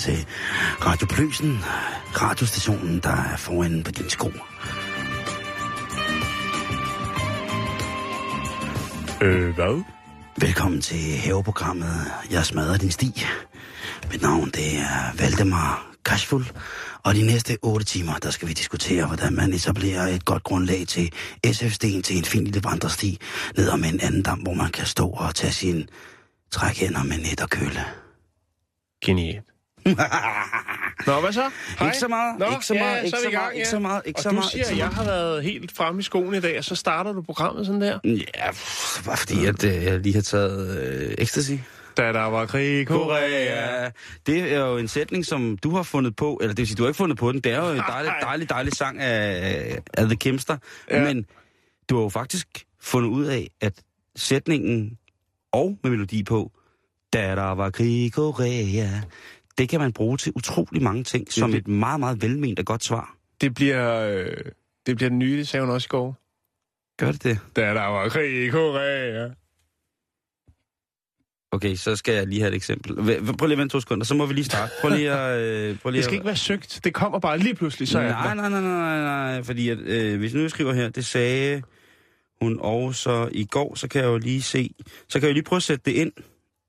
Til Radio Pløsen, radiostationen, der er foran på din sko. Øh, hvad? Velkommen til haveprogrammet Jeg smadrer din sti. Mit navn det er Valdemar Kashful, og de næste 8 timer, der skal vi diskutere, hvordan man etablerer et godt grundlag til SF-sten til en fin lille vandresti ned om en anden dam, hvor man kan stå og tage sin trækhænder med net og køle. Genialt. Nå, hvad så? Hej. Ikke så meget, Nå, ikke så ja, meget, ja, ikke så vi i gang, meget, ikke ja. så meget, ikke og så du meget, siger, så at jeg meget. har været helt fremme i skoen i dag, og så starter du programmet sådan der. Ja, pff, bare fordi at, øh, jeg lige har taget øh, ecstasy. Da der var krig i Korea. Det er jo en sætning, som du har fundet på, eller det vil sige, du har ikke fundet på den. Det er jo en dejlig, dejlig, dejlig sang af, af The Kimster. Ja. Ja. Men du har jo faktisk fundet ud af, at sætningen og med melodi på, da der var krig i Korea, det kan man bruge til utrolig mange ting, som det- et meget, meget velment og godt svar. Det bliver, øh, det bliver den nye, det sagde hun også i går. Gør det det? Da der var krig i Korea. Okay, så skal jeg lige have et eksempel. Prøv lige at vente to sekunder, så må vi lige starte. Prøv lige at... Øh, prøv lige Det skal at... ikke være søgt. Det kommer bare lige pludselig, så nej, jeg nej, nej, nej, nej, nej, fordi at, øh, hvis nu jeg skriver her, det sagde hun også i går, så kan jeg jo lige se, så kan jeg jo lige prøve at sætte det ind.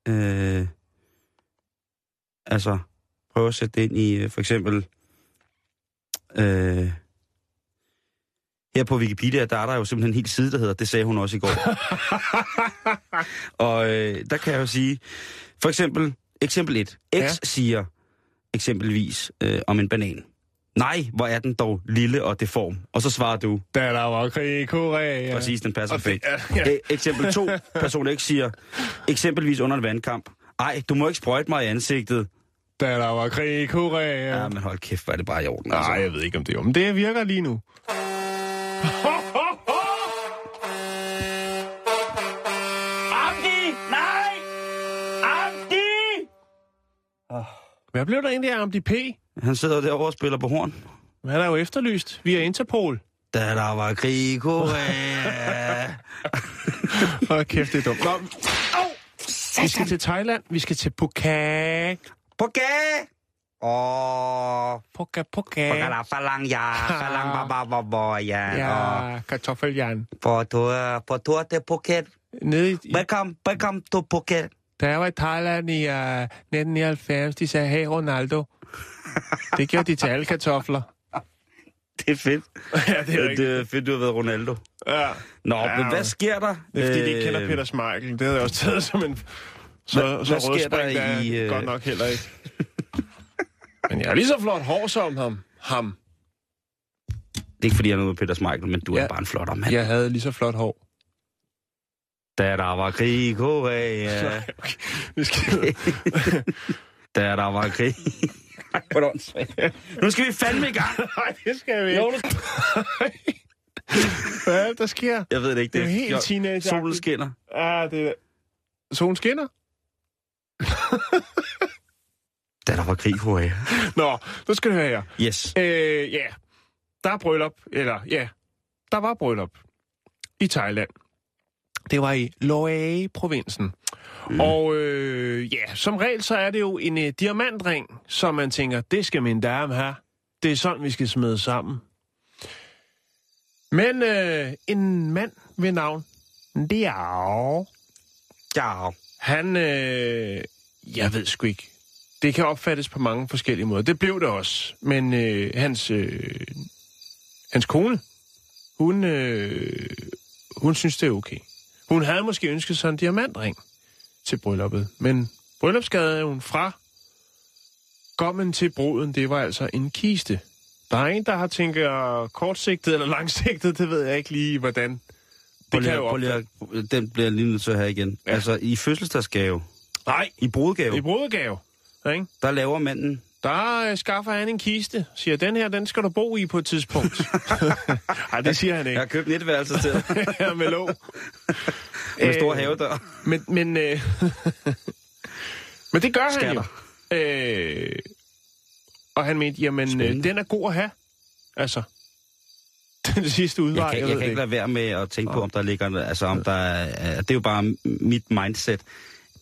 Øh, altså, prøve at sætte det ind i, øh, for eksempel, øh, her på Wikipedia, der er der jo simpelthen en hel side, der hedder, det sagde hun også i går. Og øh, der kan jeg jo sige, for eksempel, eksempel 1. X Ja. siger eksempelvis øh, om en banan. Nej, hvor er den dog lille og deform. Og så svarer du, Da der var krig i Korea. præcis, den passer perfekt. er- ja. Ja. Eksempel 2. Person X siger, eksempelvis under en vandkamp. Ej, du må ikke sprøjte mig i ansigtet. Da der var krig i Korea. Ja, men hold kæft, er det bare i orden. Nej, jeg ved ikke, om det er. Men det virker lige nu. Amdi! Nej! Amdi! Hvad blev der egentlig af Amdi P? Han sidder derovre og spiller på horn. Han er jo efterlyst via Interpol. Da der var krig i Korea. Hold kæft, det er dumt. Nå, vi skal til Thailand. Vi skal til Phuket. Phuket! Åh, Phuket, Phuket. Pagala falang ja, falang baba baba ja. Ja, kartoffeljern. På tur, på tur til Phuket. Nede i, Welcome, welcome to Phuket. da jeg var i Thailand i uh, 1999, de sagde, hey Ronaldo. Det gjorde de til alle kartofler. Det er fedt. ja, det er rigtigt. Det er fedt, du har været Ronaldo. Ja. Nå, Ja, men hvad sker der? Det er fordi, de ikke kender Øh, Peter Smeichel. Det havde jeg også taget som en... Så, Hvad- så hvad sker der er i, øh, godt nok heller ikke. Men jeg er lige så flot hår som ham. ham. Det er ikke fordi, jeg er noget med Peter Smeichel, men du Ja. er bare en flotter mand. Jeg havde lige så flot hår. Da der var krig i Korea. Okay. Vi skal... Da der var krig. Ej, hvor er det åndssvagt. Nu skal vi fandme i gang. Nej, det skal vi ikke. Jo, nu- Hvad er det, der sker? Jeg ved det ikke. Det er jo helt fjol- teenage Solen skinner. Ah, det er... Solen skinner? Da der var krig Korea. Nå, nu skal du høre her. Yes. Øh, ja, der er bryllup, eller ja, der var bryllup i Thailand. Det var i Loei-provinsen. Mm. Og øh, ja, som regel så er det jo en øh, diamantring, som man tænker, det skal min dame have. Det er sådan, vi skal smide sammen. Men øh, en mand ved navn Diao, Ja. han, øh, jeg ved sgu ikke. Det kan opfattes på mange forskellige måder. Det blev det også. Men øh, hans, øh, hans kone, hun, øh, hun synes, det er okay. Hun havde måske ønsket sig en diamantring til brylluppet, men bryllupsgade hun fra. Gommen til bruden, det var altså en kiste. Der er en, der har tænkt øh, kortsigtet eller langsigtet, det ved jeg ikke lige, hvordan Det kan jo lige, den bliver lige nødt til have igen. Ja. Ja. Altså, i fødselsdagsgave, Nej, i brudgave, i brudergave. Ikke? der laver manden... Der øh, skaffer han en kiste. Siger, den her, den skal du bo i på et tidspunkt. Nej, det siger han Jeg ikke. har købt etværelse til Ja, med låg. med stor Øh, havedør. Men, men, øh, men det gør han jo. Skatter. Øh, og han mente, jamen, øh, Spændende. den er god at have. Altså, den sidste udvej. Jeg kan, jeg ved kan ikke lade være med at tænke på, om der ligger... Altså, om der er, det er jo bare mit mindset.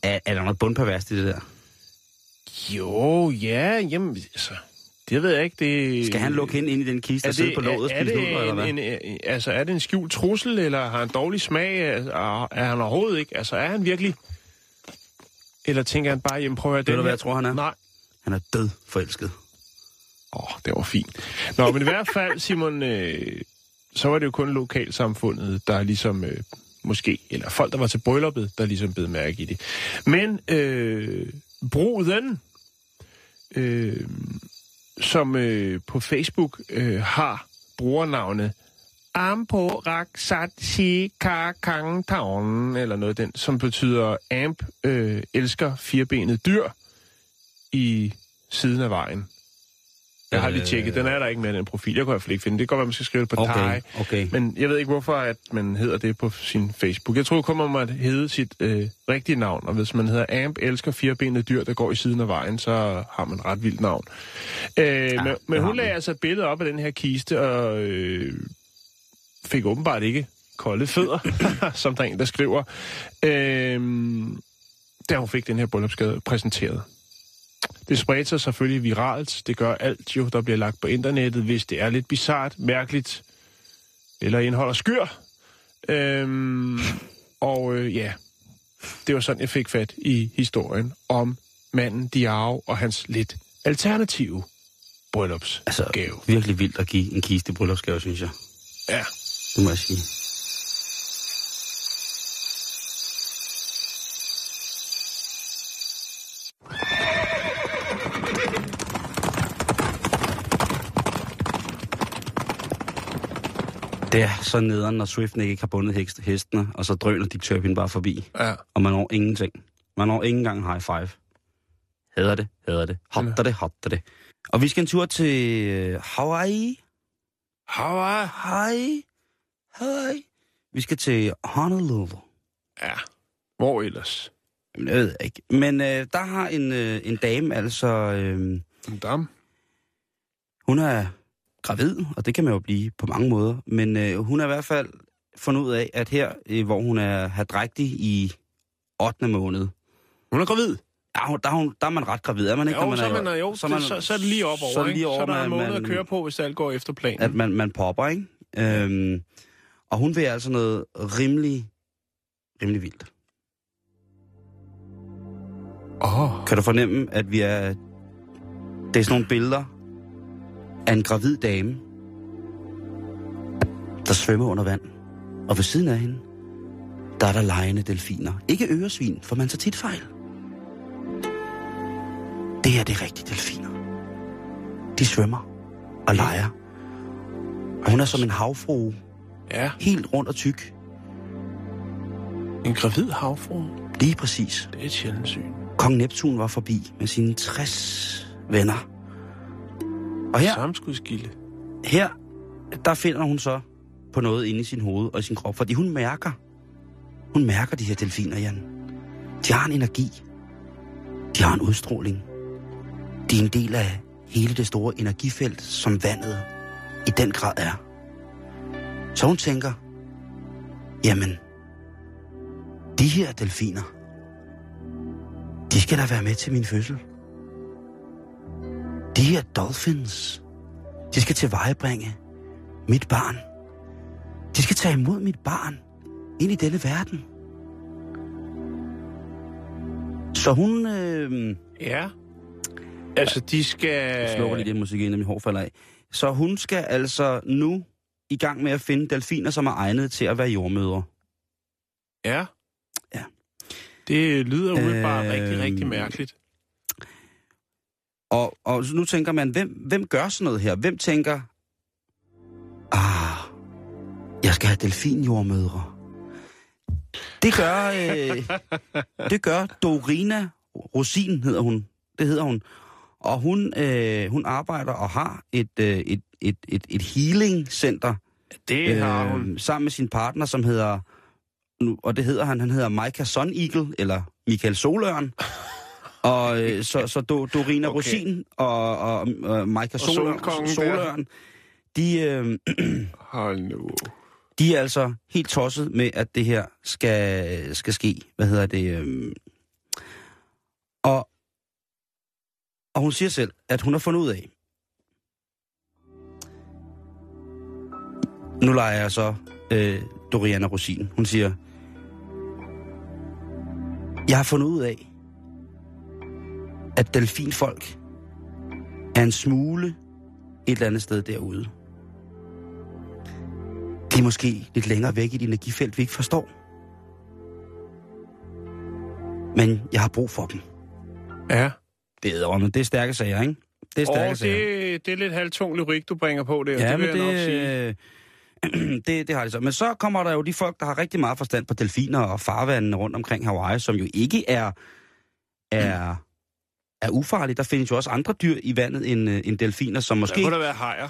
Er, er der noget bundperverst i det der? Jo, ja, jamen, altså, det ved jeg ikke. Det, Skal han lukke hende ind i den kiste og sidde på låget og spise det nudler, eller hvad? en, en, altså, er det en skjult trussel, eller har han dårlig smag? Altså, er han overhovedet ikke? Altså, er han virkelig... Eller tænker han bare, jamen prøv at høre, Ved den du, hvad jeg tror, han er? Nej. Han er død forelsket. Åh, oh, det var fint. Nå, men i hvert fald, Simon, øh, så var det jo kun lokalsamfundet, der ligesom... Øh, måske, eller folk, der var til brylluppet, der ligesom bed mærke i det. Men øh, bruden, øh, som øh, på Facebook øh, har brugernavnet Ampo Raksatsi Kakang Taon, eller noget den, som betyder Amp øh, elsker firbenet dyr i siden af vejen. Jeg har lige tjekket, den er der ikke med den profil. Jeg kan i hvert fald ikke finde det. Det kan godt være, man skal skrive det på Okay, Thai. okay. Men jeg ved ikke, hvorfor at man hedder det på sin Facebook. Jeg tror kun, man må hedde sit øh, rigtige navn. Og hvis man hedder Amp, elsker firebenede dyr, der går i siden af vejen, så har man et ret vildt navn. Øh, ja, men men har hun lagde altså et billede op af den her kiste, og øh, fik åbenbart ikke kolde fødder, som der er en, der skriver, øh, da hun fik den her bryllupsgade præsenteret. Det spredte sig selvfølgelig viralt. Det gør alt jo, der bliver lagt på internettet, hvis det er lidt bizart, mærkeligt, eller indeholder skyr. Øhm, og øh, ja, det var sådan, jeg fik fat i historien om manden Diao og hans lidt alternative bryllupsgave. Altså, virkelig vildt at give en kiste bryllupsgave, synes jeg. Ja. Det må jeg sige. Det er så nederen, når Swift ikke har bundet hekst- hestene, og så drøner Dick Turpin bare forbi. ja. Og man når ingenting. Man når ikke engang high five. Hader det, hader det. Hatter det, hatter det. Og vi skal en tur til øh, Hawaii. Hawaii. Hej. Hej. Vi skal til Honolulu. Ja. Hvor ellers? Jamen, Jeg ved ikke. Men øh, der har en, øh, en dame, altså... Øh, En dam. hun er gravid, og det kan man jo blive på mange måder. Men øh, hun er i hvert fald fundet ud af, at her, øh, hvor hun er hadrægtig i 8. måned, Hun er gravid. Ja, der, er hun, der er man ret gravid, er man ikke? Jo, når så, er er, man, jo, så, man, så, så er det lige op over, så er lige over, så er der en man- måned at man- køre på, hvis alt går efter planen. at man, man popper, ikke? Øhm, og hun vil altså noget rimelig, rimelig vildt. Oh, Kan du fornemme, at vi er... Det er sådan nogle billeder af en gravid dame, der svømmer under vand. Og ved siden af hende, der er der lejende delfiner. Ikke øresvin, for man tager tit fejl. Det her, det er rigtige delfiner. De svømmer og leger. Og hun er som en havfrue, ja. helt rundt og tyk. En gravid havfru. Lige præcis. Det er et sjældent syn. Kong Neptun var forbi med sine 60 venner. Og her, Samskudskilde. her, der finder hun så på noget inde i sin hoved og i sin krop, fordi hun mærker, hun mærker de her delfiner, Jan. De har en energi. De har en udstråling. De er en del af hele det store energifelt, som vandet i den grad er. Så hun tænker, jamen, de her delfiner, de skal da være med til min fødsel. De her dolphins, de skal tilvejebringe mit barn. De skal tage imod mit barn ind i denne verden. Så hun... Øh, Ja. Altså, de skal... jeg slukker lige den musik, inden min hår falder af. Så hun skal altså nu i gang med at finde delfiner, som er egnet til at være jordmødre. Ja. Ja. Det lyder umiddelbart Øhm. rigtig, rigtig mærkeligt. Og, og nu tænker man, hvem, hvem gør sådan noget her? Hvem tænker, ah, jeg skal have delfinjordmødre. Det gør, øh, det gør Dorina Rosin, hedder hun. Det hedder hun. Og hun, øh, hun arbejder og har et, øh, et, et, et, et healing-center. Det har hun. Øh, sammen med sin partner, som hedder... Nu, og det hedder han, han hedder Micah Sun Eagle, eller Michael Soløren. Og øh, så, så Do, Dorina Okay. Rosin og, og, og Micah der. Soløren de, øh, Hold nu. de er altså helt tosset med, at det her skal, skal ske. Hvad hedder det? øhm. Og, og hun siger selv, at hun har fundet ud af, nu leger jeg så øh, Doriana Rosin. Hun siger, jeg har fundet ud af, at delfinfolk er en smule et eller andet sted derude. De er måske lidt længere væk i et energifelt, vi ikke forstår. Men jeg har brug for dem. Ja. Det er, men det er stærke sager, ikke? Det er stærke Og sager. det, det er lidt halvtung lyrik, du bringer på der. Ja, det vil men jeg nok sige. det, det, det har de så. Men så kommer der jo de folk, der har rigtig meget forstand på delfiner og farvandene rundt omkring Hawaii, som jo ikke er, er, er ufarlige. Der findes jo også andre dyr i vandet end, øh, end delfiner, som Måske... måske... Der kunne der være hajer.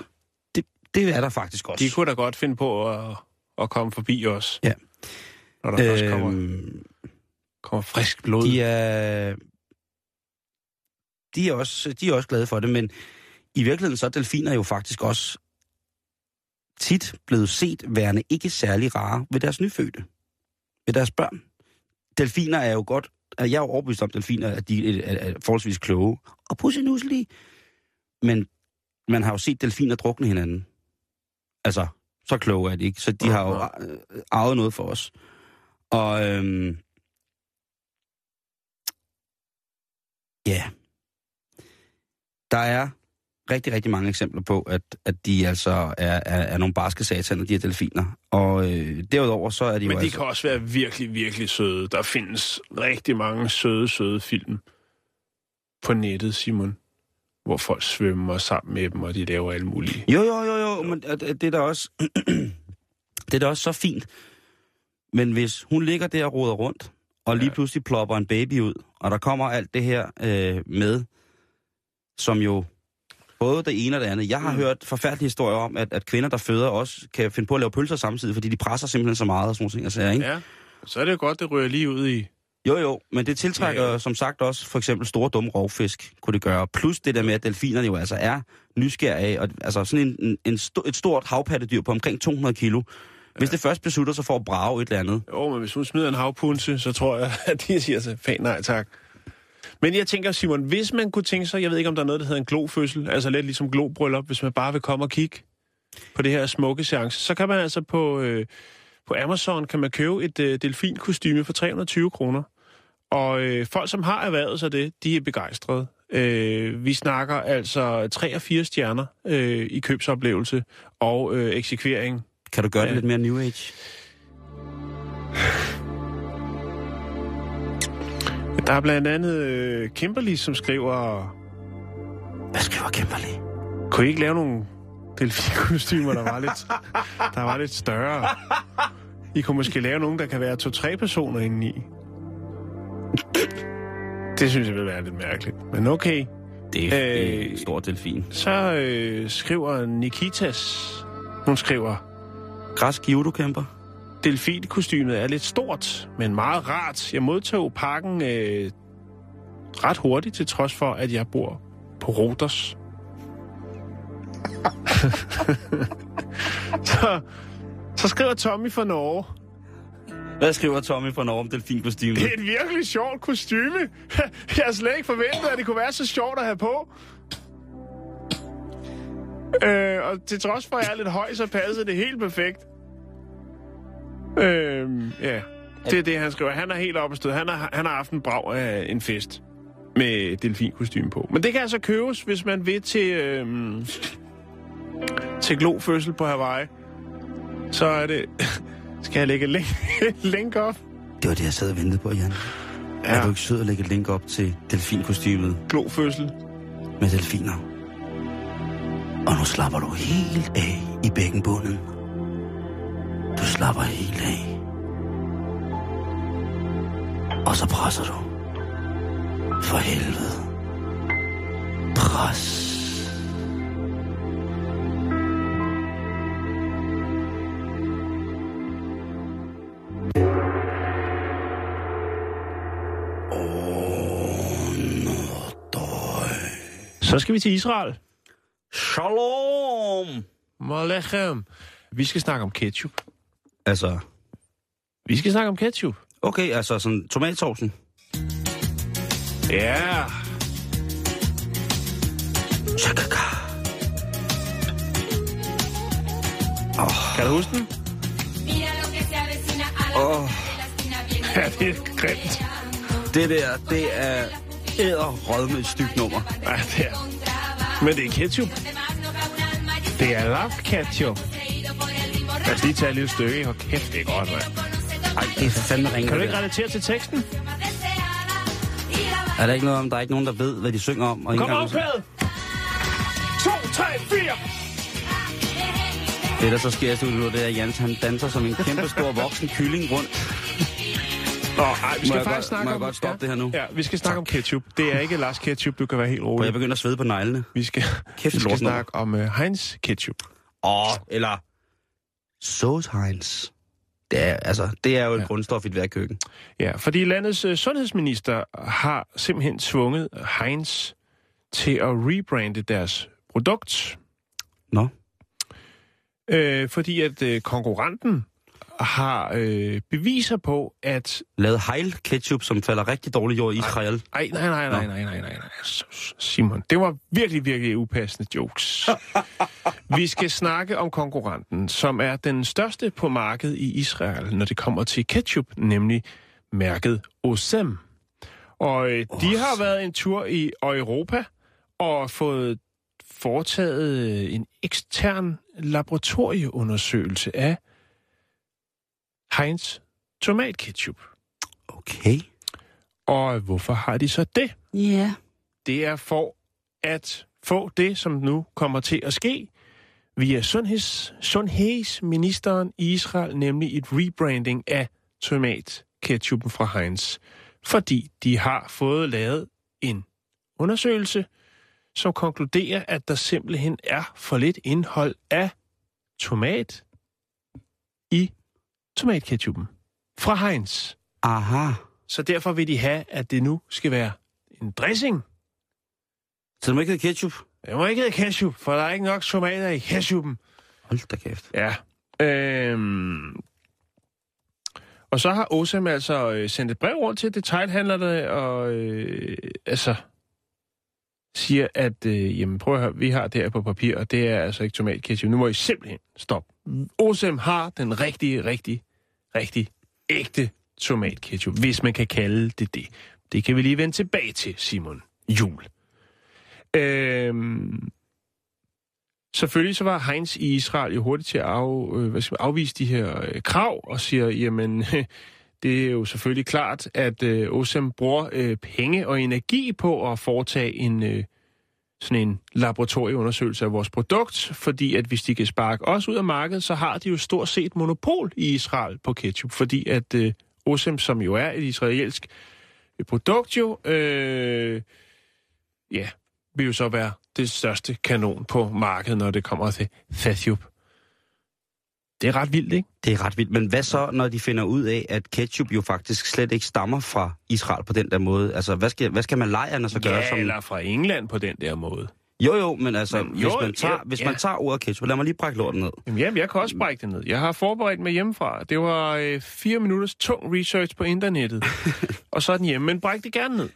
Det, det er der faktisk også. De kunne da godt finde på at, at komme forbi os. Ja. Når der øh... først kommer, Øhm, kommer frisk blod. de er, de er, også, de er også glade for det, men i virkeligheden så er delfiner jo faktisk også tit blevet set værende ikke særlig rare ved deres nyfødte, ved deres børn. Delfiner er jo godt, jeg er jo overbevist om delfiner, at de er, er forholdsvis kloge og pussenusselige, men man har jo set delfiner drukne hinanden. Altså, så kloge er de ikke, så de har jo øh, arvet noget for os. Og øhm, Ja. Der er rigtig, rigtig mange eksempler på, at, at de altså er, er, er nogle barske sataner, de her delfiner. Og øh, derudover så er de Men jo de altså... kan også være virkelig, virkelig søde. Der findes rigtig mange søde, søde film på nettet, Simon. Hvor folk svømmer sammen med dem, og de laver alt muligt. Jo, jo, jo, jo, men det er da også... det er da også så fint. Men hvis hun ligger der og roder rundt, og lige ja. pludselig plopper en baby ud, og der kommer alt det her øh, med, som jo både det ene og det andet. Jeg har Mm. hørt forfærdelige historier om, at, at kvinder, der føder, også kan finde på at lave pølser samtidig, fordi de presser simpelthen så meget og sådan nogle ting. Altså, ikke? Ja, så er det jo godt, det rører lige ud i... Jo, jo, men det tiltrækker Ja. ja. som sagt også for eksempel store dumme rovfisk, kunne det gøre. Plus det der med, at delfinerne jo altså er nysgerrige. Og, altså sådan en, en, en sto, et stort havpattedyr på omkring 200 kilo. Hvis det først beslutter sig for at brage et eller andet. Jo, men hvis hun smider en havpunse, så tror jeg, at de siger sig, fan nej tak. Men jeg tænker, Simon, hvis man kunne tænke sig, jeg ved ikke, om der er noget, der hedder en glofødsel, altså lidt ligesom globryllup, hvis man bare vil komme og kigge på det her smukke seance, så kan man altså på, øh, på Amazon kan man købe et øh, delfinkostyme for 320 kroner. Og øh, folk, som har erhvervet sig det, de er begejstrede. Øh, vi snakker altså 3 og 4 stjerner øh, i købsoplevelse og øh, eksekvering. Kan du gøre ja. Ja. det lidt mere New Age? Der er blandt andet øh, Kimberly, som skriver, Hvad skriver Kimberly? kunne I ikke lave nogle delfinkostymer, der var lidt, der var lidt større? I kunne måske lave nogle, der kan være to-tre personer indeni. Det synes jeg vil være lidt mærkeligt. Men okay. Det er Øh, øh, en stor delfin. Så øh, skriver Nikitas, hun skriver, Græsk judo-kæmper. Delfinkostymet er lidt stort, men meget rart. Jeg modtog pakken øh, ret hurtigt, til trods for, at jeg bor på Rodos. så, så skriver Tommy fra Norge. Hvad skriver Tommy for Norge om delfinkostymet? Det er et virkelig sjovt kostyme. Jeg har slet ikke forventet, at det kunne være så sjovt at have på. Øh, og til trods for, at jeg er lidt høj, så passer det helt perfekt. Øh, ja, det er det, han skriver. Han er helt oppe at støde. Han har, han har haft en brag af en fest med delfinkostyme på. Men det kan altså købes, hvis man vil til, øh, til glofødsel på Hawaii. Så er det... Skal jeg lægge et link, link op? Det var det, jeg sad og ventede på, Jan. Ja. Er du ikke sød at lægge et link op til delfinkostymet glofødsel. med delfiner? Og nu slapper du helt af i bækkenbunden. Du slapper helt af. Og så presser du. For helvede. Pres. Så skal vi til Israel. Shalom! Malechem. Vi skal snakke om ketchup. Altså, Vi skal snakke om ketchup. okay, altså sådan tomatsovsen. Ja. Shakaka. Kan du huske den? Oh, Ja, det er grimt. det der, det er æderrød med et stykke nummer. Ja, det er. Men det er ketchup. Det er love ketchup. Lad os lige tage et lille stykke. Hold kæft, det er godt, mand. Ej, det er fandme ringe. Kan du ikke relatere til teksten? Er der ikke noget om, der er ikke nogen, der ved, hvad de synger om? Og ikke Kom engang- afklædet! 2, 3, 4! Det, der så sker i studiet, det er, at Jens han danser som en kæmpe stor voksen kylling rundt. Nå, ej, vi Må skal jeg faktisk godt- snakke må om... godt stoppe det her nu? Ja, vi skal snakke om ketchup. Det er ikke Lars ketchup, du kan være helt Og jeg rolig. begynder at svede på neglene. Vi skal, Kæft, vi skal snakke om uh, Heinz ketchup. Åh, eller Sauce Heinz. Det er, altså, det er jo et Ja. grundstof i et hvert køkken. Ja, fordi landets uh, sundhedsminister har simpelthen tvunget Heinz til at rebrande deres produkt. Nå, Øh, fordi at øh, konkurrenten har øh, beviser på, at... lavet Heil ketchup, som falder rigtig dårligt jord i Israel. Ej, nej, nej, nej, nej, nej, nej, nej. S- Simon, det var virkelig, virkelig upassende jokes. Vi skal snakke om konkurrenten, som er den største på markedet i Israel, når det kommer til ketchup, nemlig mærket Osem. Og øh, de har været en tur i Europa og fået foretaget en ekstern laboratorieundersøgelse af Heinz tomatketchup. Okay. Og hvorfor har de så det? Ja. Yeah. Det er for at få det, som nu kommer til at ske via sundheds, sundhedsministeren i Israel, nemlig et rebranding af tomatketchupen fra Heinz. Fordi de har fået lavet en undersøgelse, som konkluderer, at der simpelthen er for lidt indhold af tomat i tomatketchupen fra Heinz. Aha. Så derfor vil de have, at det nu skal være en dressing. Så det må ikke hedde ketchup? Det må ikke hedde ketchup, for der er ikke nok tomater i ketchupen. Hold da kæft. Ja. Øhm. Og så har Osam altså øh, sendt et brev rundt til detailhandlerne, og øh, altså siger, at øh, jamen, prøv at høre, vi har det her på papir, og det er altså ikke tomatketchup. Nu må I simpelthen stoppe. Osem har den rigtige, rigtig, rigtig ægte tomatketchup, hvis man kan kalde det det. Det kan vi lige vende tilbage til, Simon Jul. Øhm, selvfølgelig så var Heinz i Israel jo hurtigt til at af, øh, hvad skal man, afvise de her øh, krav og siger, jamen, det er jo selvfølgelig klart, at øh, Osem bruger øh, penge og energi på at foretage en øh, sådan en laboratorieundersøgelse af vores produkt, fordi at hvis de kan sparke os ud af markedet, så har de jo stort set monopol i Israel på ketchup, fordi at øh, Osem, som jo er et israelsk øh, produkt jo, øh, ja, vil jo så være det største kanon på markedet, når det kommer til ketchup. Det er ret vildt, ikke? Det er ret vildt. Men hvad så, når de finder ud af, at ketchup jo faktisk slet ikke stammer fra Israel på den der måde? Altså, hvad skal, hvad skal malajerne så gøre? Ja, som... eller fra England på den der måde. Jo, jo, men altså, Men jo, hvis, man tager, ja, hvis man tager ordet ketchup, lad mig lige brække lorten ned. Jamen, jamen, jeg kan også brække det ned. Jeg har forberedt mig hjemmefra. Det var øh, fire minutters tung research på internettet. og så er den hjemme, men bræk det gerne ned.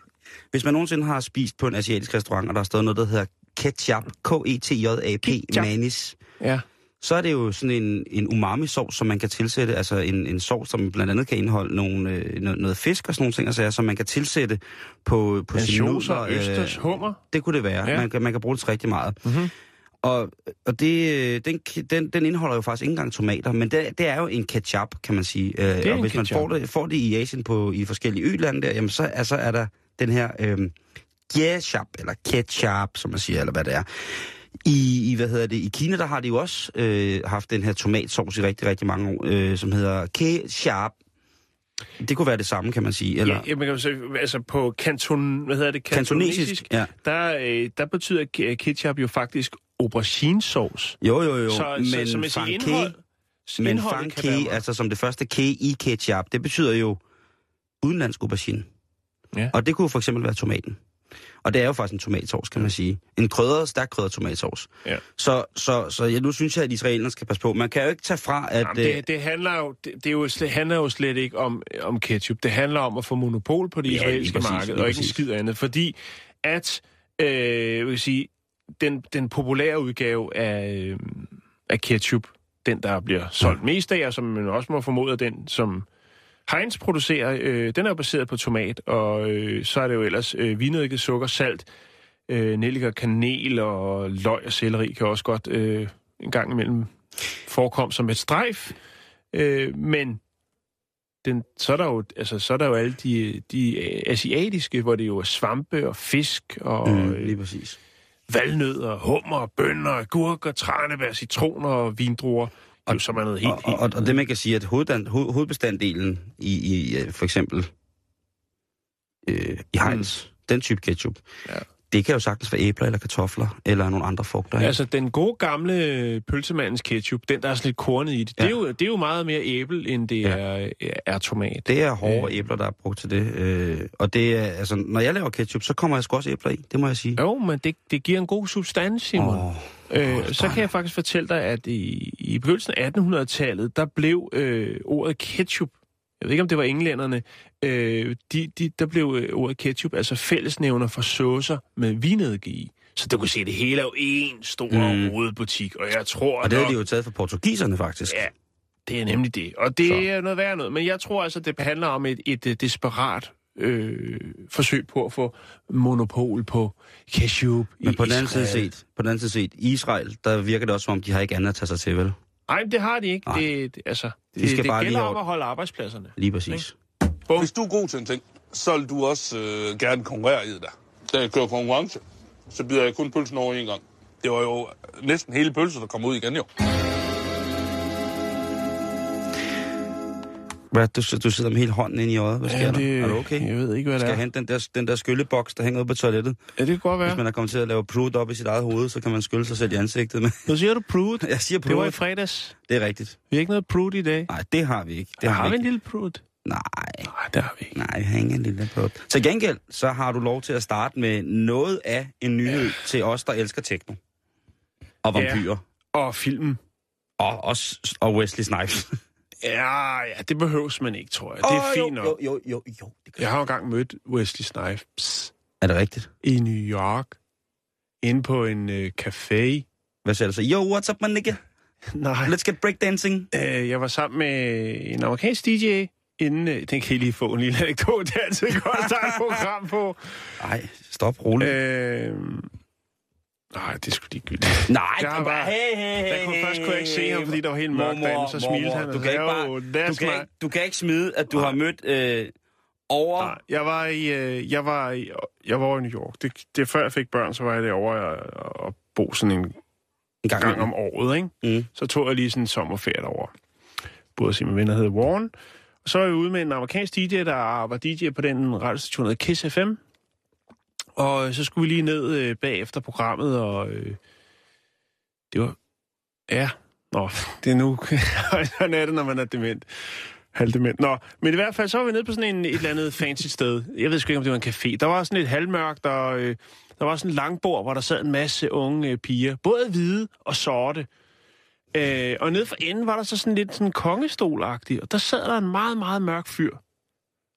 Hvis man nogensinde har spist på en asiatisk restaurant, og der er stået noget, der hedder ketchup, K-E-T-J-A-P, Ketchup. manis, Ja. Så er det jo sådan en, en umami-sovs, som man kan tilsætte, altså en, en sovs, som blandt andet kan indeholde nogle, øh, noget, noget fisk og sådan nogle ting, altså, som man kan tilsætte på, på sine nudler. østers, hummer. Det kunne det være. Ja. Man, kan, man kan bruge det til rigtig meget. Mhm. Og, og det, øh, den, den, den indeholder jo faktisk ikke engang tomater, men det, det er jo en ketchup, kan man sige. Øh, er og hvis man får det, får det i Asien på i forskellige ø-lande der, jamen så altså, er der den her øh, ketchup, eller ketchup, som man siger, eller hvad det er. I, i, hvad hedder det, i Kina, der har de jo også øh, haft den her tomatsovs i rigtig, rigtig mange år, øh, som hedder ketchup. Det kunne være det samme, kan man sige. Eller Ja, man kan sige, altså på kanton, hvad hedder det? kantonesisk. Ja. Der, øh, der betyder ke- ketchup jo faktisk auberginesauce. Jo, jo, jo. Så, men så, så man siger, indhold, Men fang ke, altså som det første ke i ketchup, det betyder jo udenlandsk aubergine. Ja. Og det kunne for eksempel være tomaten. Og det er jo faktisk en tomatsovs, kan man sige. En krydret, stærk krydret tomatsovs. Ja. Så, så, så ja, nu synes jeg, at israelerne skal passe på. Man kan jo ikke tage fra, at... Jamen, det, det, handler jo, det, det, er jo, det handler jo slet ikke om, om ketchup. Det handler om at få monopol på det Ja, israelske præcis, marked, og ikke en skid andet. Fordi at, øh, jeg vil sige, den, den populære udgave af, øh, af ketchup, den der bliver solgt mest af, og som man også må formode, den, som Heinz producerer, øh, den er jo baseret på tomat, og øh, så er det jo ellers øh, vinedike, sukker, salt, øh, nellik og kanel, og løg og selleri kan også godt øh, en gang imellem forekomme som et strejf. Øh, men den, så, er der jo, altså, så er der jo alle de, de asiatiske, hvor det jo er svampe og fisk og Mm, mm, lige præcis. valnødder, hummer, bønner, agurker, tranebær, citroner og vindruer. Jo som er noget helt, Og, og, og, og det man kan sige, at hoveddan, hoved, hovedbestanddelen i, i for eksempel øh, i Heinz, mm. den type ketchup, Ja. Det kan jo sagtens være æbler eller kartofler eller nogle andre frugter. ikke? Altså, den gode gamle pølsemandens ketchup, den der er sådan lidt kornet i det, ja. det, er jo, det er jo meget mere æble, end det Ja. ja. er, er tomat. Det er hårde Øh. æbler, der er brugt til det. Øh, og det er, altså, når jeg laver ketchup, så kommer jeg sgu også æbler i, det må jeg sige. Jo, men det, det giver en god substans, Simon. Oh. Øh, så kan jeg faktisk fortælle dig, at i, i begyndelsen af 1800-tallet, der blev øh, ordet ketchup, jeg ved ikke om det var englænderne, øh, de, de, der blev øh, ordet ketchup altså fællesnævner for saucer med vinedike i. Så du kan se, det hele er jo en stor Mm. rodebutik, og jeg tror Og det har de jo taget fra portugiserne, faktisk. Ja, det er nemlig det. Og det Så. er noget værd noget. Men jeg tror altså, det handler om et, et, et desperat øh, forsøg på at få monopol på ketchup Men i på den anden side set, på den anden side set, i Israel, der virker det også, som om de har ikke andet at tage sig til, vel? Nej, det har de ikke. Nej. Det, det, altså, det, De skal det bare gælder lige om at holde arbejdspladserne. Lige præcis. Bum. Hvis du er god til en ting, så vil du også øh, gerne konkurrere i det der. Da jeg kører konkurrence, så byder jeg kun pølsen over en gang. Det var jo næsten hele pølsen, der kom ud igen jo. Hvad, du, du sidder med hele hånden ind i øjet. Hvad sker Ja, der? Er du okay? Jeg ved ikke, hvad Skal det er. hente den der, den der skylleboks, der hænger ude på toilettet? Ja, det kan godt Hvis være. man er kommet til at lave prut op i sit eget hoved, så kan man skylle sig selv i ansigtet med. Nu siger du prude. Jeg siger Det var i prut. fredags. Det er rigtigt. Vi har ikke noget prude i dag. Nej, det har vi ikke. Det Det har, har vi vi en ikke. lille prude? Nej, Nej, det har vi ikke. nej, jeg har ingen lille prut. Til gengæld, så har du lov til at starte med noget af en nyhed ja. til os, der elsker techno. Og Ja. vampyrer. Og filmen. Og, os, og Wesley Snipes. Ja, ja, det behøves man ikke, tror jeg. Det er fint nok. jo, jo, jo, jo. Det. Jeg har jo engang mødt Wesley Snipes Er det rigtigt? i New York. Inde på en øh, café. Hvad siger du så? Yo, what's up, my nigga? Nej. Let's get breakdancing. Øh, jeg var sammen med en amerikansk DJ, inden... Øh, den kan I lige få en lille anekdote. Er godt at starte et program på. Nej, stop roligt. Øh, nej, det skulle de ikke Nej, jeg kom var- bare. Hey, hey, hey, Jeg kunne først kunne jeg ikke se ham, fordi der var helt mørkt Mormor, derinde, så smilte mormor, han. og Du kan sagde, ikke bare, "Oh, du kan my-" ikke, du kan ikke smide, at du Nej. har mødt øh, over... Nej, jeg var i, øh, jeg var i, jeg var i New York. Det, det er før jeg fik børn, så var jeg derovre og, og bo sådan en en gang, gang om året, ikke? Mm. Så tog jeg lige sådan en sommerferie derovre. Både at se min ven, der hedder Warren. Og så er jeg ude med en amerikansk DJ, der var DJ på den radiostation, der hedder Kiss FM. Og så skulle vi lige ned øh, bagefter programmet, og øh, det var... Ja, nå, det er nu... Sådan er det, når man er dement. Halvdement. Nå, men i hvert fald, så var vi nede på sådan en, et eller andet fancy sted. Jeg ved sgu ikke, om det var en café. Der var sådan et halvmørkt, og øh, der var sådan en langbord, hvor der sad en masse unge øh, piger. Både hvide og sorte. Øh, og nede for enden var der så sådan lidt sådan kongestolagtig, og der sad der en meget, meget mørk fyr.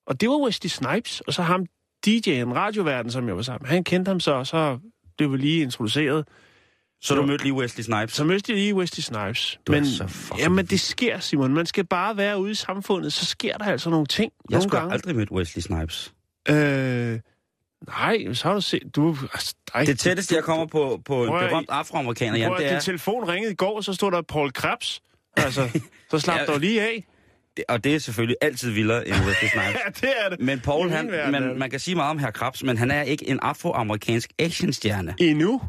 Og det var Wesley Snipes, og så ham DJ'en, radioverden, som jeg var sammen. Han kendte ham så, og så blev vi lige introduceret. Så du mødte lige Wesley Snipes? Så mødte jeg lige Wesley Snipes. Du er men, så jamen, det sker, Simon. Man skal bare være ude i samfundet, så sker der altså nogle ting. Jeg nogle skulle gange. aldrig mødt Wesley Snipes. Øh, nej, så har du set... Du, altså, ej, Det tætteste, jeg kommer på, på en berømt afroamerikaner, Jan, det at din er... telefon ringede i går, så stod der Paul Krebs. Altså, så slap Ja. du lige af. Det- Og det er selvfølgelig altid vildere end Wesley Snipes. Ja, det er det. Men Paul, han, verden er man, man kan sige meget om herr Krabs, men han er ikke en afroamerikansk actionstjerne. Endnu.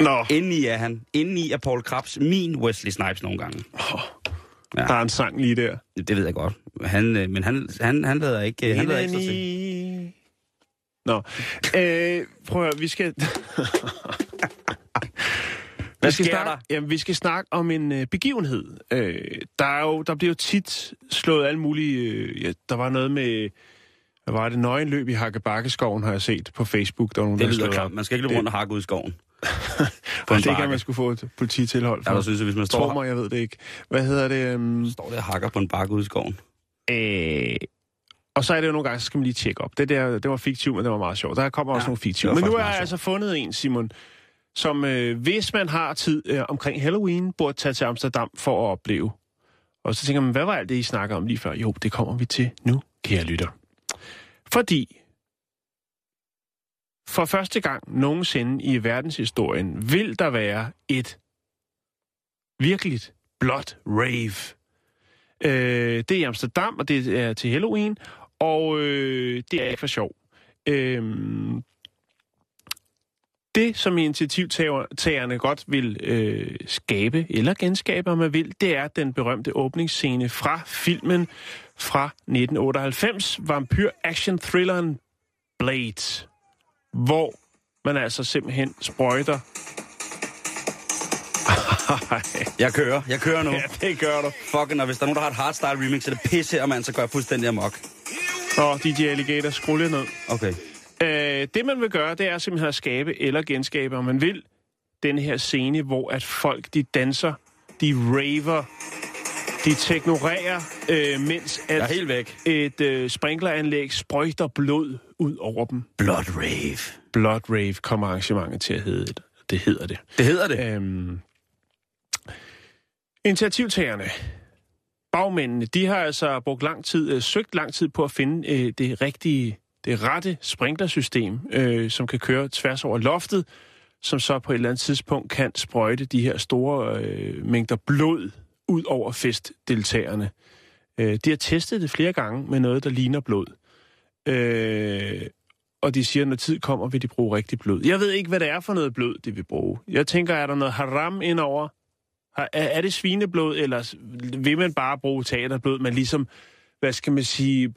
Nå, Indeni er han. Indeni er Paul Krabs min Wesley Snipes nogle gange. Ja. der er en sang lige der. Det ved jeg godt. Han, øh, men han, han, han lader ikke, han lader ikke sig til. Indeni. Nå, øh, prøv at høre, vi skal... Hvad skal snakke, der? Jamen, vi skal snakke om en øh, begivenhed. Øh, der, er jo, der bliver jo tit slået alle mulige... Øh, ja, der var noget med... Hvad var det? Nøgenløb i Hakkebakkeskoven, har jeg set på Facebook. Der var nogen, Det der lyder klart. Man skal ikke løbe rundt og hakke ud i skoven. På det kan man skulle få et polititilhold for. Ja, der synes jeg, hvis man står, mig, jeg ved det ikke. Hvad hedder det? Um, står der hakker på en bakke ude i skoven. øh, og så er det jo nogle gange, så skal man lige tjekke op. Det der, det var fiktivt, men det var meget sjovt. Der kommer også Ja, nogle fiktive. Men nu har jeg altså fundet en, Simon, som øh, hvis man har tid øh, omkring Halloween, burde tage til Amsterdam for at opleve. Og så tænker man, hvad var alt det, I snakker om lige før? Jo, det kommer vi til nu, kære lytter. Fordi for første gang nogensinde i verdenshistorien vil der være et virkeligt blot rave. Øh, det er i Amsterdam, og det er til Halloween, og øh, det er ikke for sjov. Øh, det, som initiativtagerne godt vil øh, skabe, eller genskabe, om man vil, det er den berømte åbningsscene fra filmen fra 1998, vampyr-action-thrilleren Blade, hvor man altså simpelthen sprøjter... Jeg kører. Jeg kører nu. ja, det gør du. Fucking, og hvis der er nogen, der har et hardstyle remix, så er det pisse her, mand, så gør jeg fuldstændig amok. Og DJ Alligator, skru lige ned. Okay. Øh, det, man vil gøre, det er simpelthen at skabe eller genskabe, om man vil, den her scene, hvor at folk, de danser, de raver, de teknorerer, øh, mens Jeg er at helt væk. et øh, sprinkleranlæg sprøjter blod ud over dem. Blood Rave. Blood Rave kommer arrangementet til at hedde. Det hedder det. Det hedder det. Øhm, initiativtagerne, bagmændene, de har altså brugt lang tid, øh, søgt lang tid på at finde øh, det rigtige, det rette sprinklersystem, øh, som kan køre tværs over loftet, som så på et eller andet tidspunkt kan sprøjte de her store øh, mængder blod ud over festdeltagerne. Øh, de har testet det flere gange med noget, der ligner blod. Øh, og de siger, at når tid kommer, vil de bruge rigtig blod. Jeg ved ikke, hvad det er for noget blod, de vil bruge. Jeg tænker, er der noget haram indover? Har- Er, er det svineblod, eller vil man bare bruge teaterblod, men ligesom, hvad skal man sige,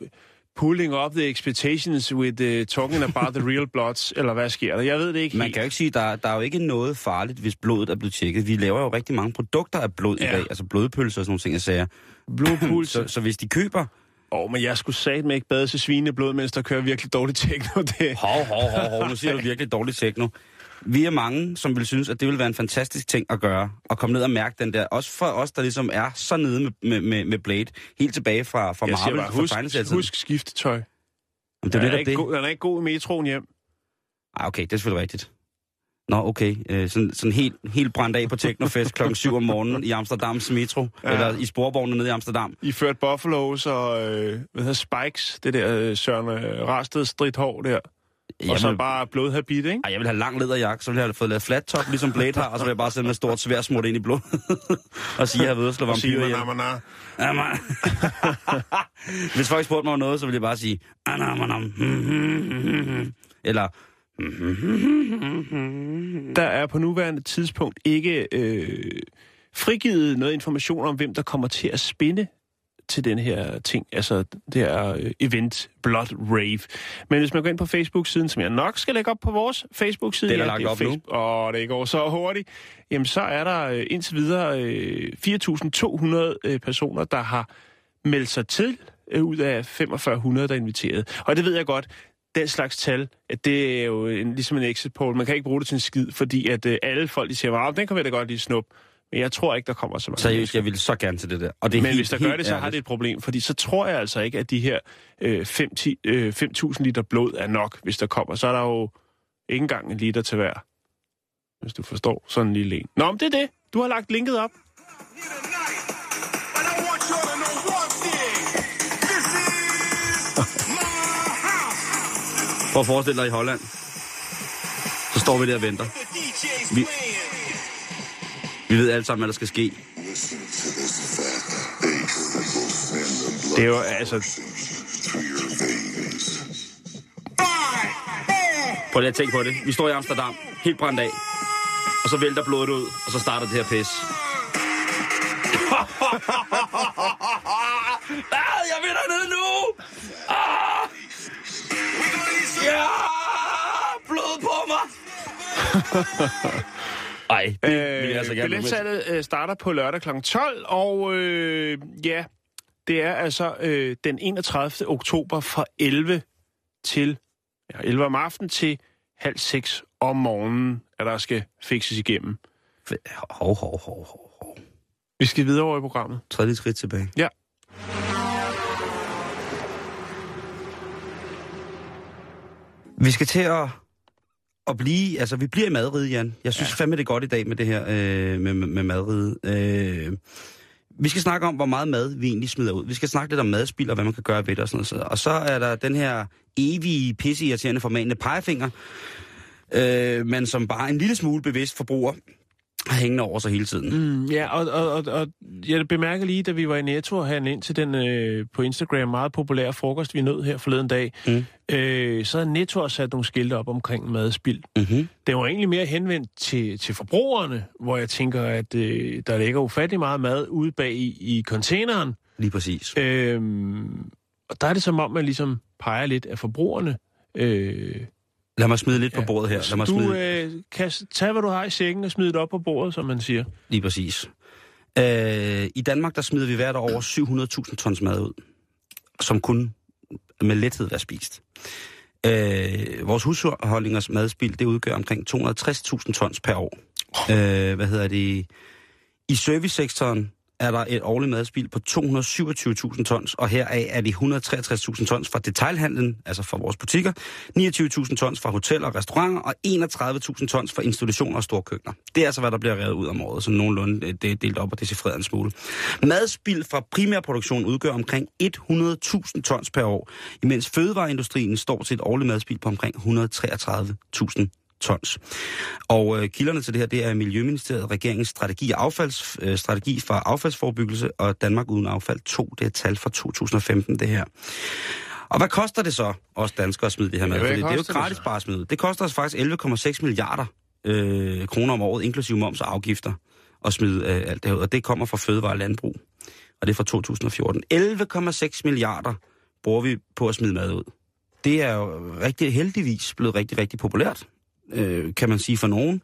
pulling up the expectations with uh, talking about the real bloods, eller hvad sker der? Jeg ved det ikke Man helt. kan jo ikke sige, der, der er jo ikke noget farligt, hvis blodet er blevet tjekket. Vi laver jo rigtig mange produkter af blod ja. I dag, altså blodpølser og sådan nogle ting, jeg siger. Blodpuls. Så, så hvis de køber... Åh, oh, men jeg skulle satme ikke bade til svineblod, mens der kører virkelig dårligt techno. Det. Hov, hov, hov, hov, nu siger du virkelig dårligt techno. Vi er mange, som vil synes, at det vil være en fantastisk ting at gøre, at komme ned og mærke den der. Også for os, der ligesom er så nede med, med, med, med Blade, helt tilbage fra, fra Marvel, bare, fra husk, tegneserietiden. husk skiftetøj. Jamen, det er er, ikke det. god, er ikke god i metroen hjem. Ah, okay, det er selvfølgelig rigtigt. Nå, okay. Øh, sådan, sådan helt, helt brændt af på Teknofest klokken 7 om morgenen i Amsterdams metro, ja. Eller i sporvognen nede i Amsterdam. I ført Buffaloes og øh, hvad hedder Spikes, det der øh, Søren øh, Rasted stridthår der. Og så Jamen, bare blodhabit, ikke? Ej, jeg vil have lang læderjakke, så vil jeg have fået lavet flat top, ligesom Blade har, og så vil jeg bare sætte med stort svær smurt ind i blod. og sige, at jeg har ved slå vampyrer ihjel. man, man, Ja, man. Hvis folk spurgte mig om noget, så ville jeg bare sige... "Anamanam." Eller... Der er på nuværende tidspunkt ikke øh, frigivet noget information om, hvem der kommer til at spinde til den her ting, altså det her øh, event Blood Rave. Men hvis man går ind på Facebook-siden, som jeg nok skal lægge op på vores Facebook-side, Den er lagt op nu. og det går så hurtigt, jamen så er der øh, indtil videre øh, 4.200 øh, personer, der har meldt sig til ud af 4500, der er inviteret. Og det ved jeg godt, den slags tal, at det er jo en, ligesom en exit poll. Man kan ikke bruge det til en skid, fordi at øh, alle folk de siger, wow, den kan vi da godt lige snup. Men jeg tror ikke, der kommer så mange. Seriøst, jeg vil så gerne til det der. Og det er Men helt, hvis der helt gør det, så har det et problem, fordi så tror jeg altså ikke, at de her øh, 5 10, øh, 5.000 liter blod er nok, hvis der kommer. Så er der jo ikke engang en liter til hver, hvis du forstår sådan en lille en. Nå, men det er det. Du har lagt linket op. Prøv at forestille dig i Holland. Så står vi der og venter. Vi-. Vi ved alle sammen, hvad der skal ske. Det er jo altså... Prøv lige at tænke på det. Vi står i Amsterdam. Helt brændt af. så vælter blodet ud, og så starter det her pis. ah, jeg vil dernede nu! Ah! Ja! Blod på mig! Ej, det vil jeg altså Øh, gerne billetsalget øh, starter på lørdag kl. 12, og øh, ja, det er altså øh, den 31. oktober fra 11 til ja, 11 om aftenen til halv 6 om morgenen, at der skal fikses igennem. Hov, hov, hov, hov, hov. Vi skal videre over i programmet. Et skridt tilbage. Ja. Vi skal til at, at blive... Altså, vi bliver i madride, Jan. Jeg synes ja. fandme, det er godt i dag med det her øh, med, med, madride. Øh, vi skal snakke om, hvor meget mad vi egentlig smider ud. Vi skal snakke lidt om madspil og hvad man kan gøre ved det og sådan noget. Og så er der den her evige, pisseirriterende formanende pegefinger, øh, men som bare en lille smule bevidst forbruger hængende over sig hele tiden. Mm, ja, og, og, og, og jeg bemærker lige, da vi var i Netto og handlede ind til den øh, på Instagram meget populære frokost, vi nød her forleden dag, Mm. øh, så havde Netto sat nogle skilte op omkring madspild. Mm-hmm. Det var egentlig mere henvendt til, til forbrugerne, hvor jeg tænker, at øh, der ligger ufattelig meget mad ude bag i, i containeren. Lige præcis. Øhm, og der er det som om, man ligesom peger lidt af forbrugerne. Øh, Lad mig smide lidt ja. på bordet her. Lad mig du smide... øh, kan tage, hvad du har i sækken og smide det op på bordet, som man siger. Lige præcis. Øh, I Danmark, der smider vi hvert år over 700.000 tons mad ud, som kun med lethed være spist. Øh, vores husholdningers madspil, det udgør omkring 260.000 tons per år. Øh, hvad hedder det? I servicesektoren er der et årligt madspild på 227.000 tons, og heraf er det 163.000 tons fra detailhandlen, altså fra vores butikker, 29.000 tons fra hoteller og restauranter, og 31.000 tons fra institutioner og storkøkkener. Det er altså, hvad der bliver revet ud om året, så nogenlunde øh, det er delt op og decifreret en smule. Madspild fra primærproduktion udgør omkring 100.000 tons per år, imens fødevareindustrien står til et årligt madspild på omkring 133.000 tons. Og øh, kilderne til det her, det er Miljøministeriet, regeringens strategi, affalds, øh, strategi for affaldsforebyggelse og Danmark uden affald 2. Det er tal fra 2015, det her. Og hvad koster det så, os danskere, at smide det her med? Ja, Fordi det er jo gratis bare at smide. Det koster os faktisk 11,6 milliarder øh, kroner om året, inklusive moms og afgifter, at smide øh, alt det her ud. Og det kommer fra Fødevare og Landbrug. Og det er fra 2014. 11,6 milliarder bruger vi på at smide mad ud. Det er jo rigtig heldigvis blevet rigtig, rigtig populært øh, kan man sige for nogen.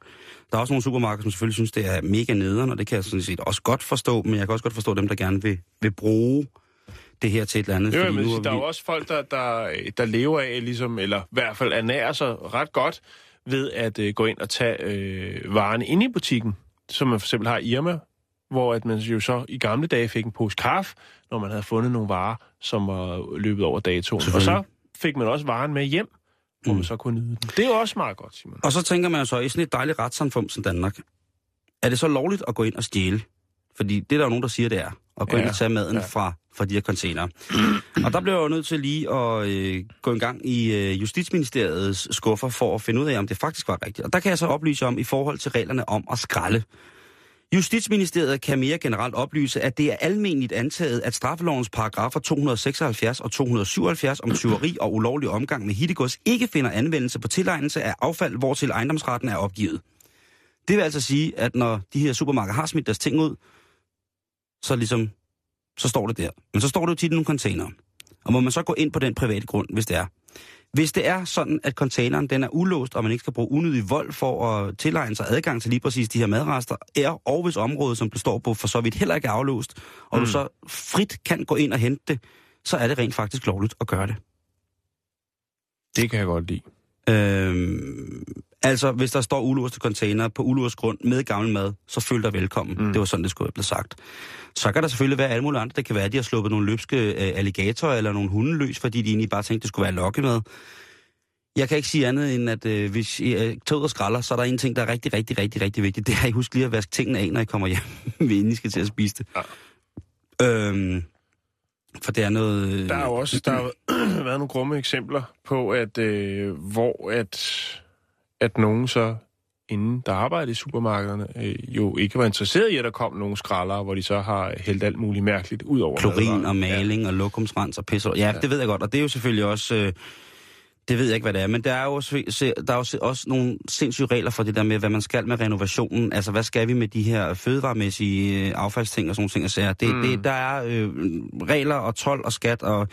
Der er også nogle supermarkeder, som selvfølgelig synes, det er mega nederen, og det kan jeg sådan set også godt forstå, men jeg kan også godt forstå dem, der gerne vil, vil bruge det her til et eller andet. Jo, men er der er vi- jo også folk, der, der, der lever af, ligesom, eller i hvert fald ernærer sig ret godt ved at øh, gå ind og tage øh, varerne ind i butikken, som man for eksempel har i Irma, hvor at man jo så i gamle dage fik en pose kaffe, når man havde fundet nogle varer, som var løbet over datoen. Og så fik man også varen med hjem, hvor man Mm. så kunne nyde den. Det er jo også meget godt, Simon. Og så tænker man jo så, i sådan et dejligt retssamfund som Danmark, er det så lovligt at gå ind og stjæle? Fordi det er der jo nogen, der siger, det er. At gå Ja, ind og tage maden ja. fra, fra de her containere. og der blev jeg jo nødt til lige at øh, gå en gang i øh, Justitsministeriets skuffer for at finde ud af, om det faktisk var rigtigt. Og der kan jeg så oplyse om i forhold til reglerne om at skralde. Justitsministeriet kan mere generelt oplyse, at det er almindeligt antaget, at straffelovens paragrafer 276 og 277 om tyveri og ulovlig omgang med hittegods ikke finder anvendelse på tilegnelse af affald, hvor til ejendomsretten er opgivet. Det vil altså sige, at når de her supermarkeder har smidt deres ting ud, så ligesom, så står det der. Men så står det jo tit i nogle containere. Og må man så gå ind på den private grund, hvis det er. Hvis det er sådan, at containeren den er ulåst, og man ikke skal bruge unødig vold for at tilegne sig adgang til lige præcis de her madrester, er, og hvis området, som du står på, for så vidt heller ikke er aflåst, og mm. du så frit kan gå ind og hente det, så er det rent faktisk lovligt at gøre det. Det kan jeg godt lide. Øhm, altså, hvis der står ulåste container på ulåst grund med gammel mad, så føl dig velkommen. Mm. Det var sådan, det skulle have blevet sagt. Så kan der selvfølgelig være alle mulige andre. Det kan være, at de har sluppet nogle løbske øh, alligatorer eller nogle hunde løs, fordi de egentlig bare tænkte, det skulle være lokkemad. Jeg kan ikke sige andet end, at øh, hvis I øh, tager ud og skralder, så er der en ting, der er rigtig, rigtig, rigtig, rigtig vigtigt. Det er, at I husk lige at vaske tingene af, når I kommer hjem, inden I skal til at spise det. Ja. Øhm, for det er noget... øh, Der er jo også der har været nogle grumme eksempler på, at øh, hvor at, at nogen så inden der arbejdede i supermarkederne, øh, jo ikke var interesseret i, at der kom nogle skraldere, hvor de så har hældt alt muligt mærkeligt ud over klorin madvarer. og maling ja. og lokumsrens og pisse. Ja, ja, det ved jeg godt. Og det er jo selvfølgelig også... Øh, Det ved jeg ikke, hvad det er, men der er jo, også, der er jo også nogle sindssyge regler for det der med, hvad man skal med renovationen. Altså, hvad skal vi med de her fødevaremæssige øh, affaldsting og sådan nogle ting. Det, mm. det, der er øh, regler og tolv og skat og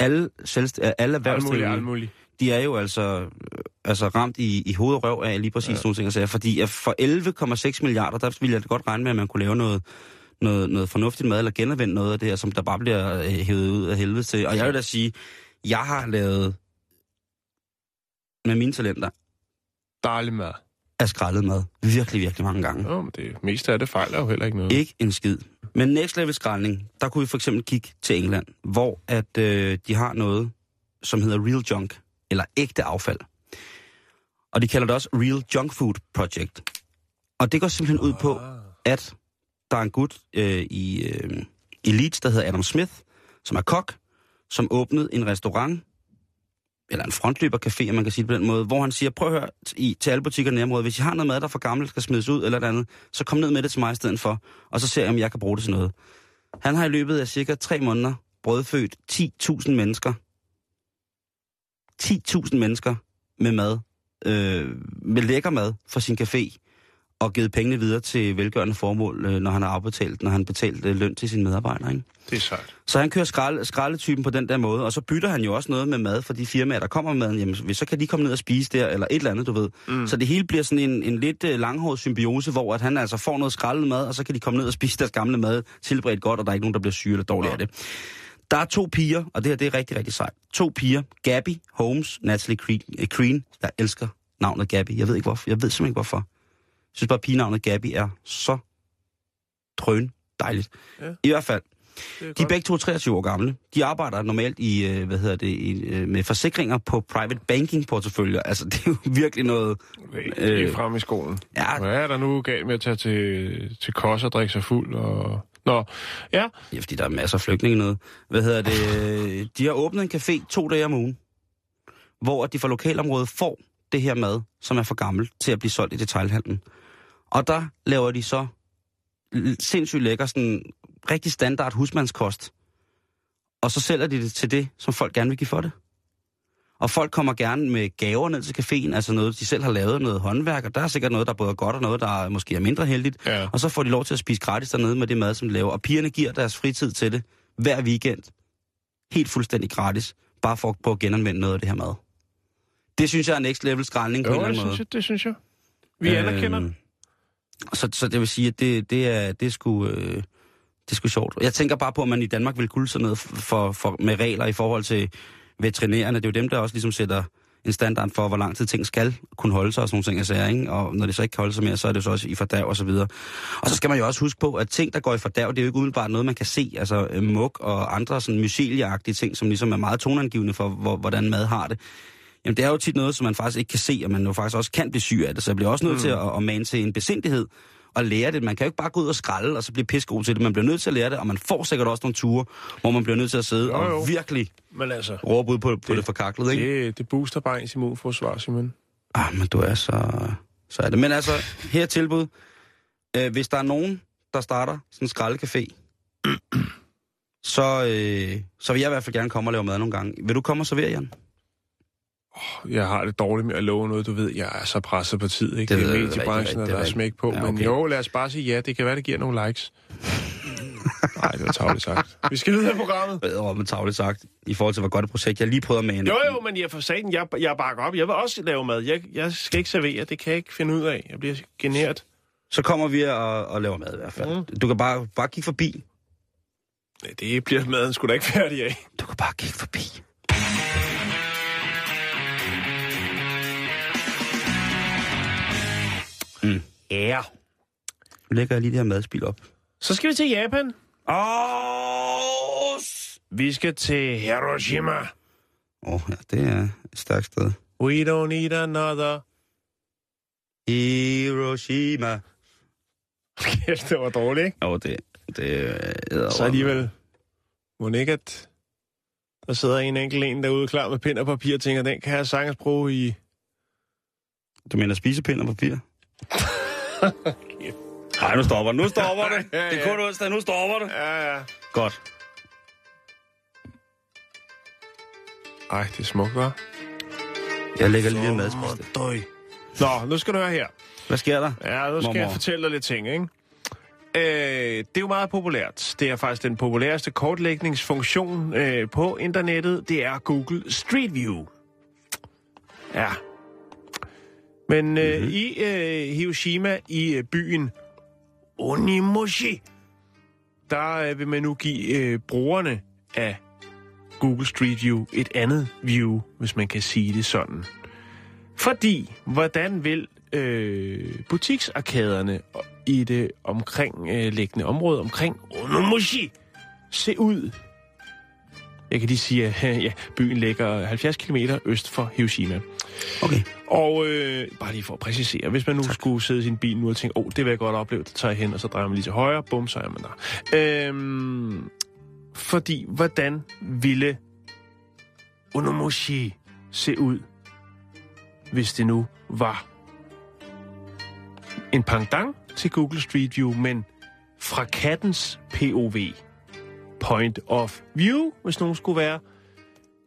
alle, selvst, øh, alle Alt muligt, erhvervsdrivende, alt muligt. De er jo altså, øh, altså ramt i, i hoved og røv af lige præcis ja. nogle ting sager. Fordi at for 11,6 milliarder, der ville jeg da godt regne med, at man kunne lave noget, noget, noget fornuftigt mad, eller genanvende noget af det her, som der bare bliver øh, hævet ud af helvede til. Og jeg vil da sige, jeg har lavet med mine talenter Dejlig mad. af skrællet mad. Virkelig, virkelig mange gange. Jo, men det meste af det fejler jo heller ikke noget. Ikke en skid. Men next level skraldning, der kunne vi for eksempel kigge til England, hvor at øh, de har noget, som hedder Real Junk, eller ægte affald. Og de kalder det også Real Junk Food Project. Og det går simpelthen ud på, at der er en gut øh, i, øh, i Leeds, der hedder Adam Smith, som er kok, som åbnede en restaurant, eller en frontløbercafé, man kan sige det på den måde, hvor han siger, prøv at høre i, til alle butikker i området, hvis I har noget mad, der er for gammelt, skal smides ud eller et andet, så kom ned med det til mig i stedet for, og så ser jeg, om jeg kan bruge det til noget. Han har i løbet af cirka tre måneder brødfødt 10.000 mennesker. 10.000 mennesker med mad, øh, med lækker mad for sin café, og givet pengene videre til velgørende formål, øh, når han har afbetalt, når han betalt øh, løn til sine medarbejdere. Ikke? Det er sejt. Så han kører skrald, skraldetypen på den der måde, og så bytter han jo også noget med mad for de firmaer, der kommer med maden. Jamen, hvis- så kan de komme ned og spise der, eller et eller andet, du ved. Mm. Så det hele bliver sådan en, en lidt uh, langhåret symbiose, hvor at han altså får noget skraldet mad, og så kan de komme ned og spise deres gamle mad, tilberedt godt, og der er ikke nogen, der bliver syge eller dårlige af det. Der er to piger, og det her det er rigtig, rigtig sejt. To piger, Gabby Holmes, Natalie Creed, øh, Green. Jeg elsker navnet Gabby. Jeg ved ikke hvorfor. Jeg ved simpelthen ikke hvorfor. Jeg synes bare, at pigenavnet Gabby er så drøn dejligt. Ja. I hvert fald, er de er begge to 23 år gamle. De arbejder normalt i, øh, hvad hedder det, i, øh, med forsikringer på private banking porteføljer. Altså, det er jo virkelig noget... Øh, frem i skolen. Ja. Hvad er der nu galt med at tage til, til kos og drikke sig fuld? Og... Nå, ja. Ja, fordi der er masser af flygtninge noget. Hvad hedder det? De har åbnet en café to dage om ugen, hvor de fra lokalområdet får det her mad, som er for gammelt til at blive solgt i detailhandlen. Og der laver de så sindssygt lækker, sådan rigtig standard husmandskost. Og så sælger de det til det, som folk gerne vil give for det. Og folk kommer gerne med gaver ned til caféen, altså noget, de selv har lavet, noget håndværk, og der er sikkert noget, der både er godt og noget, der er måske er mindre heldigt. Ja. Og så får de lov til at spise gratis dernede med det mad, som de laver. Og pigerne giver deres fritid til det hver weekend. Helt fuldstændig gratis. Bare for at prøve at genanvende noget af det her mad. Det synes jeg er next level skraldning på Jo, en eller det anden måde. synes, jeg, det synes jeg. Vi øh, anerkender Øhm, Så, så det vil sige, at det, det, er, det, er sgu, øh, det er sgu sjovt. Jeg tænker bare på, at man i Danmark vil kunne sådan noget for, for, med regler i forhold til veterinærerne. Det er jo dem, der også ligesom sætter en standard for, hvor lang tid ting skal kunne holde sig og sådan nogle ting. Altså, ikke? Og når det så ikke kan holde sig mere, så er det så også i fordav og så videre. Og så skal man jo også huske på, at ting, der går i fordav, det er jo ikke umiddelbart noget, man kan se. Altså øh, muk og andre sådan mycelieagtige ting, som ligesom er meget tonangivende for, hvor, hvordan mad har det. Jamen, det er jo tit noget, som man faktisk ikke kan se, og man jo faktisk også kan blive syg af det. Så jeg bliver også nødt mm. til at, at mane til en besindighed og lære det. Man kan jo ikke bare gå ud og skralde, og så blive pissegod til det. Man bliver nødt til at lære det, og man får sikkert også nogle ture, hvor man bliver nødt til at sidde Jo, jo. og virkelig Men altså, råbe ud på, på det, det forkaklede, ikke? det, det booster bare ens immunforsvar, Simon. Ah, men du er så... Så er det. Men altså, her er tilbud. Øh, hvis der er nogen, der starter sådan en skraldecafé, så, øh, så vil jeg i hvert fald gerne komme og lave mad nogle gange. Vil du komme og servere, Jan? Jeg har det dårligt med at love noget, du ved. Jeg er så presset på tid, ikke? Det Det, er mediebranchen, og er der er smæk på. Ja, Men okay. jo, lad os bare sige ja. Det kan være, det giver nogle likes. Nej, det var tavligt sagt. Vi skal videre i programmet. Bedre med tavligt sagt, i forhold til, hvor godt et projekt jeg lige prøvede at mane. Jo, jo, men jeg for satan, jeg, jeg bakker op. Jeg vil også lave mad. Jeg, jeg skal ikke servere. Det kan jeg ikke finde ud af. Jeg bliver generet. Så kommer vi og, og laver mad i hvert fald. Mm. Du kan bare, bare kigge forbi. Nej, Det bliver maden sgu da ikke færdig af. Du kan bare kigge forbi. Mm. Ja. Nu lægger jeg lige det her madspil op. Så skal vi til Japan. Åh, Vi skal til Hiroshima. oh, ja, det er et stærkt sted. We don't need another. Hiroshima. Kæft, det var dårligt, ikke? Åh, det, det er... Så alligevel. Må ikke, at der sidder en enkelt en derude klar med pind og papir og tænker, den kan jeg sagtens bruge i... Du mener spisepind og papir? Nej, nu stopper det. Nu stopper det. Ja, ja. Det er kun onsdag. Nu stopper det. Ja, ja. Godt. Ej, det er smukt, hva'? Jeg lægger lige en madspiste. Døj. Nå, nu skal du høre her. Hvad sker der? Ja, nu skal Mormor? jeg fortælle dig lidt ting, ikke? Øh, det er jo meget populært. Det er faktisk den populæreste kortlægningsfunktion øh, på internettet. Det er Google Street View. Ja. Men øh, mm-hmm. i øh, Hiroshima, i øh, byen Onimoshi, der øh, vil man nu give øh, brugerne af Google Street View et andet view, hvis man kan sige det sådan. Fordi, hvordan vil øh, butiksarkaderne i det omkringliggende område omkring Onomoshi se ud? Jeg kan lige sige, at ja, byen ligger 70 km øst for Hiroshima. Okay. Og øh, bare lige for at præcisere, hvis man nu tak. skulle sidde i sin bil nu og tænke, åh, oh, det vil jeg godt opleve, så tager jeg hen, og så drejer man lige til højre, bum, så er man der. Øhm, fordi, hvordan ville Onomoshi se ud, hvis det nu var en pendant til Google Street View, men fra kattens POV, point of view, hvis nogen skulle være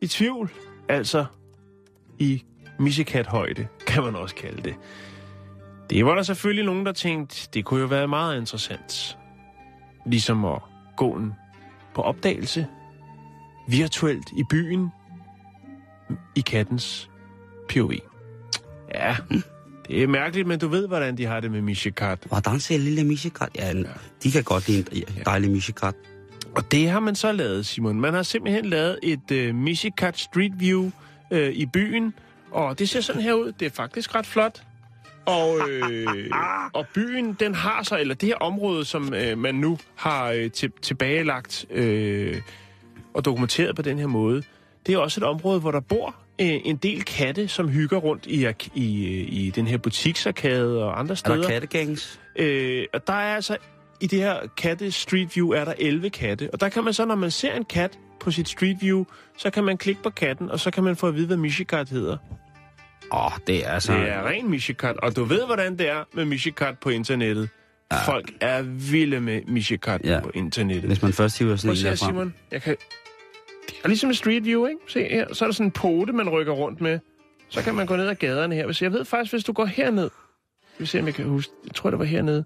i tvivl, altså i missekat-højde, kan man også kalde det. Det var der selvfølgelig nogen, der tænkte, det kunne jo være meget interessant. Ligesom at gå en på opdagelse, virtuelt i byen, i kattens POV. Ja, det er mærkeligt, men du ved, hvordan de har det med Mishikat. Hvordan ser lille Mishikat? Ja, de kan godt lide en dejlig Mishikat. Og det har man så lavet, Simon. Man har simpelthen lavet et uh, Mishikat Street View uh, i byen, og det ser sådan her ud. Det er faktisk ret flot. Og, øh, og byen, den har så, eller det her område, som øh, man nu har øh, til, tilbagelagt øh, og dokumenteret på den her måde, det er også et område, hvor der bor øh, en del katte, som hygger rundt i, i, øh, i den her butiksarkade og andre Er steder. der kattegangs? Øh, og der er altså, i det her katte Street View, er der 11 katte. Og der kan man så, når man ser en kat på sit Street View, så kan man klikke på katten, og så kan man få at vide, hvad Mishikat hedder. Åh, oh, det er altså... Det er ren Mishikat, og du ved, hvordan det er med Mishikat på internettet. Ja. Folk er vilde med Mishikat Ja. på internettet. Hvis man først hiver sådan en derfra. Simon. Jeg kan... Er ligesom Street View, ikke? Se her. Så er der sådan en pote, man rykker rundt med. Så kan man gå ned ad gaderne her. Hvis jeg ved faktisk, hvis du går herned... Vi se, om jeg kan huske. Jeg tror, det var hernede.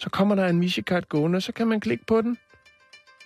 Så kommer der en Mishikat gående, og så kan man klikke på den.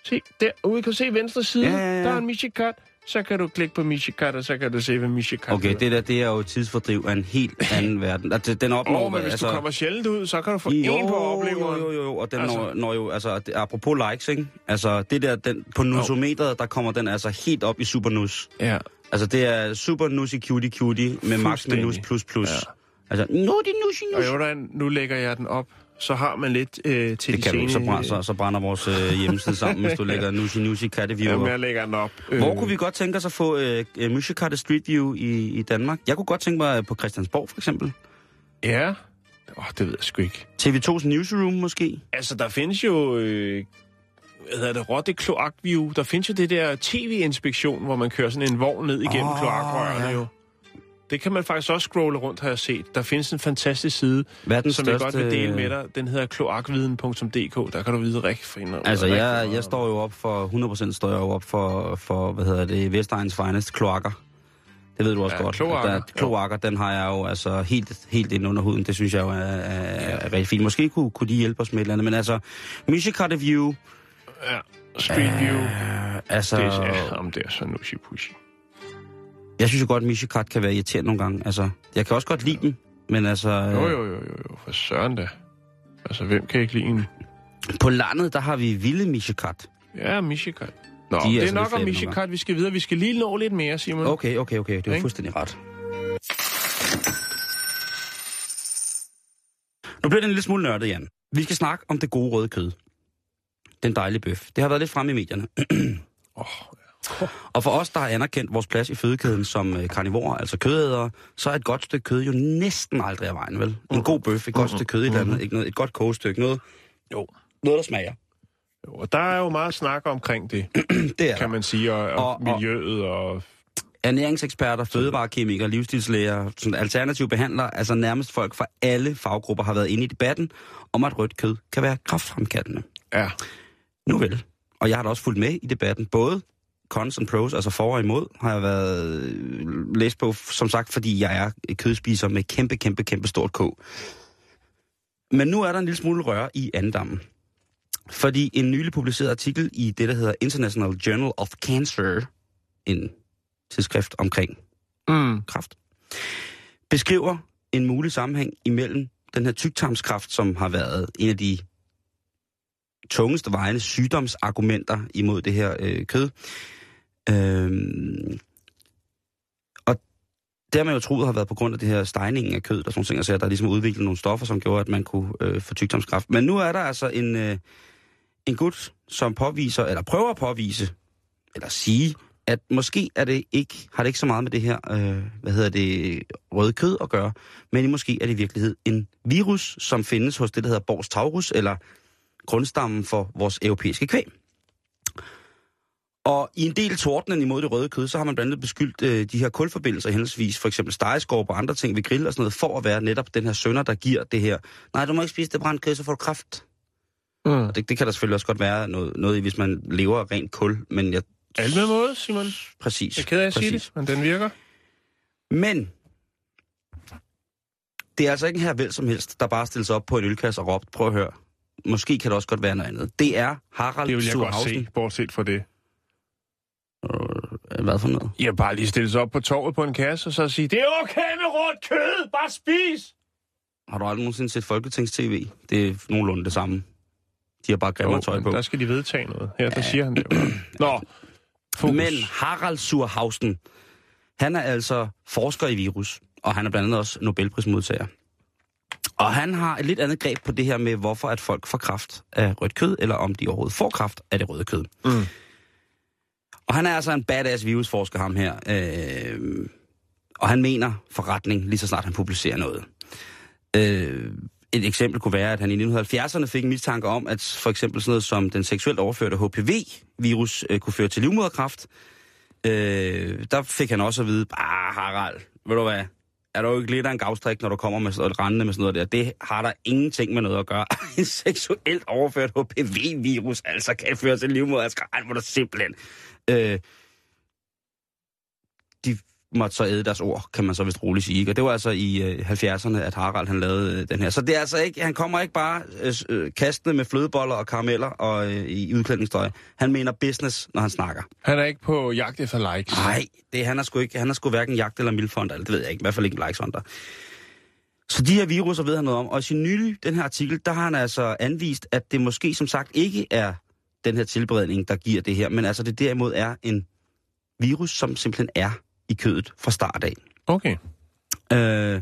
Se, der. Ude kan se venstre side. Ja, ja, ja. Der er en Mishikat. Så kan du klikke på Mishikat, og så kan du se, hvad Mishikat Okay, det der, det er jo tidsfordriv af en helt anden verden. Altså, den opnår... Oh, men hvis altså... du kommer sjældent ud, så kan du få jo, en på opleveren. Jo, jo, jo, og den altså... Når, når jo, altså, apropos likes, ikke? Altså, det der, den, på nusometeret, der kommer den altså helt op i super nus. Ja. Altså, det er super nussy cutie cutie med max med nus plus plus. Ja. Altså, nu er det nussy Og nus. hvordan, nu lægger jeg den op, så har man lidt øh, til Det de kan du ikke, så, sene- brænder, så, så brænder vores øh, hjemmeside sammen, hvis du lægger nussy nussy katteview Jamen, jeg lægger den op. Hvor kunne vi godt tænke os at få øh, øh, Mushikatte Street View i, i Danmark? Jeg kunne godt tænke mig øh, på Christiansborg, for eksempel. Ja. Åh, det ved jeg sgu ikke. TV2's Newsroom, måske? Altså, der findes jo... Øh, hvad hedder det? Rotte Kloakview. Der findes jo det der tv-inspektion, hvor man kører sådan en vogn ned igennem oh, kloakrørene ja. jo. Det kan man faktisk også scrolle rundt, har jeg set. Der findes en fantastisk side, som jeg største... godt vil dele med dig. Den hedder kloakviden.dk. Der kan du vide rigtig for hende. Altså, rigtig jeg, jeg står jo op for, 100% står jeg jo op for, for hvad hedder det, Vestegns finest, kloakker. Det ved du også Ja, godt. kloakker, Der, kloakker, den har jeg jo altså helt, helt ind under huden. Det synes jeg jo er, er, er rigtig fint. Måske kunne, kunne de hjælpe os med et eller andet, men altså, Mushikatte View, Ja, Street View. øh, altså, Det er, ja, om det er så nushi pushy. Jeg synes jo godt, at Mishikat kan være irriterende nogle gange. Altså, jeg kan også godt lide dem, men altså, Jo, jo, jo, jo, jo, for søren da. Altså, hvem kan ikke lide en? på landet, der har vi vilde Mishikat. Ja, Mishikat. Nå, De er det er altså nok om Mishikat, vi skal videre. Vi skal lige nå lidt mere, Simon. Okay, okay, okay, det er fuldstændig ret. Nu bliver det en lille smule nørdet, Jan. Vi skal snakke om det gode røde kød. Den dejlige bøf. Det har været lidt fremme i medierne. Oh, Og for os, der har anerkendt vores plads i fødekæden som øh, karnivorer, altså kødædere, så er et godt stykke kød jo næsten aldrig af vejen, vel? En god bøf, et godt stykke kød i landet, ikke noget, et godt kogestykke, noget, jo. noget, der smager. jo. Og der er jo meget snak omkring det, Det er kan man sige, og, og, Og- og- miljøet og... ernæringseksperter, fødevarekemikere, livsstilslæger, sådan alternative behandlere, altså nærmest folk fra alle faggrupper har været inde i debatten om, at rødt kød kan være kraftfremkaldende. Ja, Nu vel. Og jeg har da også fulgt med i debatten, både cons and pros, altså for og imod, har jeg været øh, læst på, som sagt, fordi jeg er kødspiser med kæmpe, kæmpe, kæmpe stort K. Men nu er der en lille smule røre i andammen. Fordi en nylig publiceret artikel i det, der hedder International Journal of Cancer, en tidsskrift omkring Mm. kræft, beskriver en mulig sammenhæng imellem den her tyktarmskræft, som har været en af de tungeste vejende sygdomsargumenter imod det her øh, kød. Øhm, og det har man jo troet har været på grund af det her stejningen af kød, og sådan nogle ting, altså, der er ligesom udviklet nogle stoffer, som gjorde, at man kunne øh, få tyktarmskræft. Men nu er der altså en, øh, en gut, som påviser, eller prøver at påvise, eller sige, at måske er det ikke, har det ikke så meget med det her, øh, hvad hedder det, røde kød at gøre, men måske er det i virkelighed en virus, som findes hos det, der hedder Bors taurus, eller grundstammen for vores europæiske kvæg. Og i en del tordnen imod det røde kød, så har man blandt andet beskyldt øh, de her kulforbindelser, henholdsvis for eksempel stegeskorp og andre ting ved grill og sådan noget, for at være netop den her sønder, der giver det her. Nej, du må ikke spise det brændt kød, så får du kraft. Mm. Og det, det kan der selvfølgelig også godt være noget, noget i, hvis man lever af rent kul, men jeg... Alt med måde, Simon. Præcis. Jeg er ked af at sige præcis. det, men den virker. Men det er altså ikke en her vel som helst, der bare stiller sig op på en ølkasse og råbt, prøv at høre, måske kan det også godt være noget andet. Det er Harald Det vil jeg godt se, bortset fra det. Øh, Hvad for noget? Jeg bare lige stille sig op på torvet på en kasse, og så sige, det er okay med råt kød, bare spis! Har du aldrig nogensinde set Folketings-TV? Det er nogenlunde det samme. De har bare grimmere tøj på. der skal de vedtage noget. Her, der siger han det. Nå, fokus. Men Harald Surhausen, han er altså forsker i virus, og han er blandt andet også Nobelprismodtager. Og han har et lidt andet greb på det her med, hvorfor at folk får kraft af rødt kød, eller om de overhovedet får kraft af det røde kød. Mm. Og han er altså en badass virusforsker, ham her. Øh, og han mener forretning, lige så snart han publicerer noget. Øh, et eksempel kunne være, at han i 1970'erne fik en mistanke om, at for eksempel sådan noget som den seksuelt overførte HPV-virus øh, kunne føre til livmoderkræft. Øh, der fik han også at vide, ah Harald, ved du hvad, er du ikke lidt af en gavstrik, når du kommer med sådan noget rendende med sådan noget der? Det har der ingenting med noget at gøre. en seksuelt overført HPV-virus, altså kan føre til livmoderkræft, hvor du simpelthen... Øh, de måtte så æde deres ord, kan man så vist roligt sige. Ikke? Og det var altså i øh, 70'erne, at Harald han lavede øh, den her. Så det er altså ikke, han kommer ikke bare øh, øh, kastende med flødeboller og karameller og øh, i udklædningstøj. Han mener business, når han snakker. Han er ikke på jagt efter likes. Nej, det han er sgu ikke. Han er sgu hverken jagt eller mildfond, eller det ved jeg ikke. I hvert fald ikke likes hunter. Så de her viruser ved han noget om. Og i sin nye, den her artikel, der har han altså anvist, at det måske som sagt ikke er den her tilberedning, der giver det her, men altså det derimod er en virus, som simpelthen er i kødet fra start af. Okay. Øh,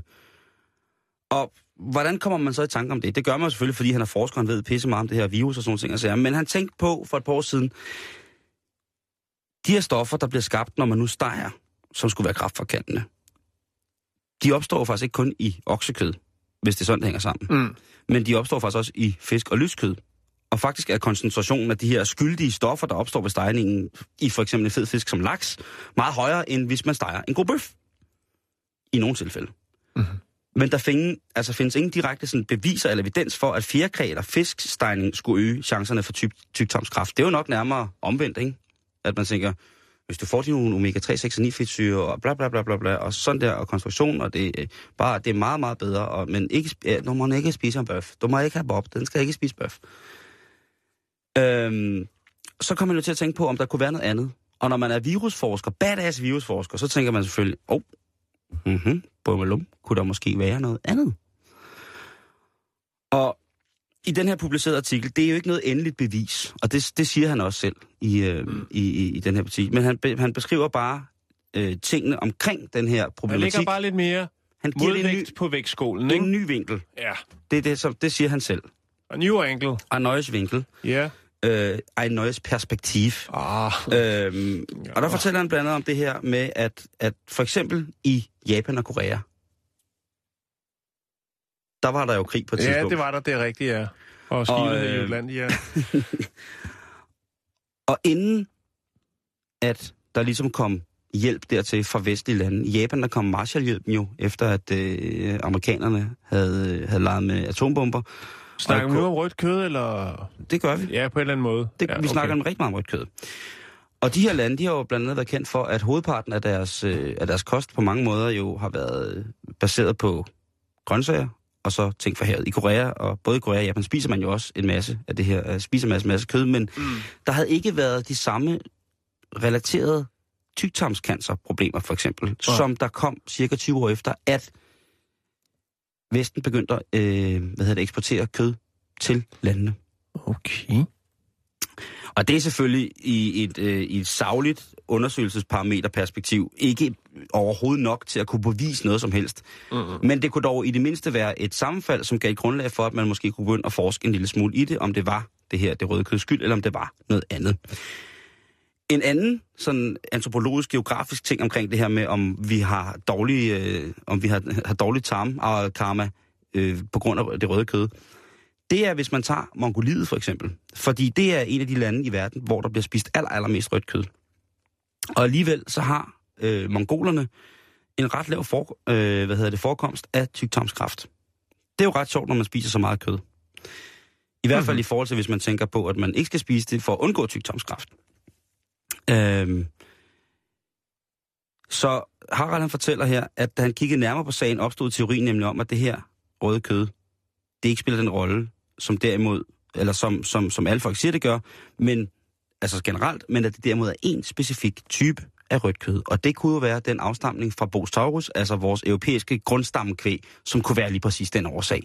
og hvordan kommer man så i tanke om det? Det gør man selvfølgelig, fordi han er forsker, han ved pisse meget om det her virus og sådan ting. Altså, men han tænkte på for et par år siden, de her stoffer, der bliver skabt, når man nu steger, som skulle være kraftforkantende, de opstår faktisk ikke kun i oksekød, hvis det sådan, det hænger sammen. Mm. Men de opstår faktisk også i fisk og lyskød. Og faktisk er koncentrationen af de her skyldige stoffer, der opstår ved stegningen i for eksempel en fed fisk som laks, meget højere, end hvis man steger en god bøf. I nogle tilfælde. Mhm. Men der findes, altså findes ingen direkte sådan, beviser eller evidens for, at fjerkræ eller fiskstegning skulle øge chancerne for tyk, tyktarmskræft. Det er jo nok nærmere omvendt, ikke? At man tænker, hvis du får dine omega-3, 6 og 9 fedtsyre og bla bla bla bla bla, og sådan der, og konstruktion, og det, er bare, det er meget, meget bedre. Og, men ikke, ja, du må ikke spise en bøf. Du må ikke have bob. Den skal ikke spise bøf. Øhm, så kommer man jo til at tænke på, om der kunne være noget andet. Og når man er virusforsker, badass virusforsker, så tænker man selvfølgelig, åh, oh, mhm, bummelum, kunne der måske være noget andet? Og i den her publicerede artikel, det er jo ikke noget endeligt bevis, og det, det siger han også selv i, øh, i, i, i den her artikel. Men han, be, han beskriver bare øh, tingene omkring den her problematik. ligger bare lidt mere han giver en ny, modvægt på vægtskålen, en ikke? ny vinkel. Ja. Det, er det, som, det siger han selv. Og new angle. En nøjes vinkel. Ja. Øh, en nøjes perspektiv. Ah. Øhm, og der fortæller han blandt andet om det her med, at, at for eksempel i Japan og Korea, der var der jo krig på et Ja, tidspunkt. det var der, det er rigtigt, ja. Og skibet Og, i øh, Jutland, ja. Og inden at der ligesom kom hjælp dertil fra vestlige lande. I Japan der kom Marshallhjælpen jo, efter at øh, amerikanerne havde, havde leget med atombomber. Snakker vi nu om rødt kød, eller... Det gør vi. Ja, på en eller anden måde. Det, ja, vi snakker om rigtig meget om rødt kød. Og de her lande, de har jo blandt andet været kendt for, at hovedparten af deres, øh, af deres kost på mange måder jo har været baseret på grøntsager, og så ting fra havet. I Korea, og både i Korea og Japan, spiser man jo også en masse af det her, øh, spiser masse, masse kød, men mm. der havde ikke været de samme relaterede tygtarmscancerproblemer, for eksempel, Nej. som der kom cirka 20 år efter, at Vesten begyndte at øh, hvad hedder det, eksportere kød til landene. Okay. Og det er selvfølgelig i et, øh, i et savligt undersøgelsesparameterperspektiv ikke overhovedet nok til at kunne bevise noget som helst. Mm-hmm. Men det kunne dog i det mindste være et sammenfald, som gav grundlag for, at man måske kunne begynde at forske en lille smule i det, om det var det her, det røde køds skyld, eller om det var noget andet. En anden sådan antropologisk, geografisk ting omkring det her med, om vi har dårlig, øh, om vi har, har dårlig tarm og karma øh, på grund af det røde kød, det er, hvis man tager Mongoliet for eksempel. Fordi det er en af de lande i verden, hvor der bliver spist aller, allermest rødt kød. Og alligevel så har øh, mongolerne en ret lav for, øh, hvad hedder det, forekomst af tyktarmskræft. Det er jo ret sjovt, når man spiser så meget kød. I hvert fald i forhold til, hvis man tænker på, at man ikke skal spise det for at undgå tyktarmskræft. Øhm, så Harald han fortæller her, at da han kiggede nærmere på sagen, opstod teorien nemlig om, at det her røde kød, det ikke spiller den rolle, som derimod, eller som, som, som alle folk siger, det gør, men altså generelt, men at det derimod er en specifik type af rødt kød. Og det kunne jo være den afstamning fra Bos taurus, altså vores europæiske grundstammekvæg, som kunne være lige præcis den årsag.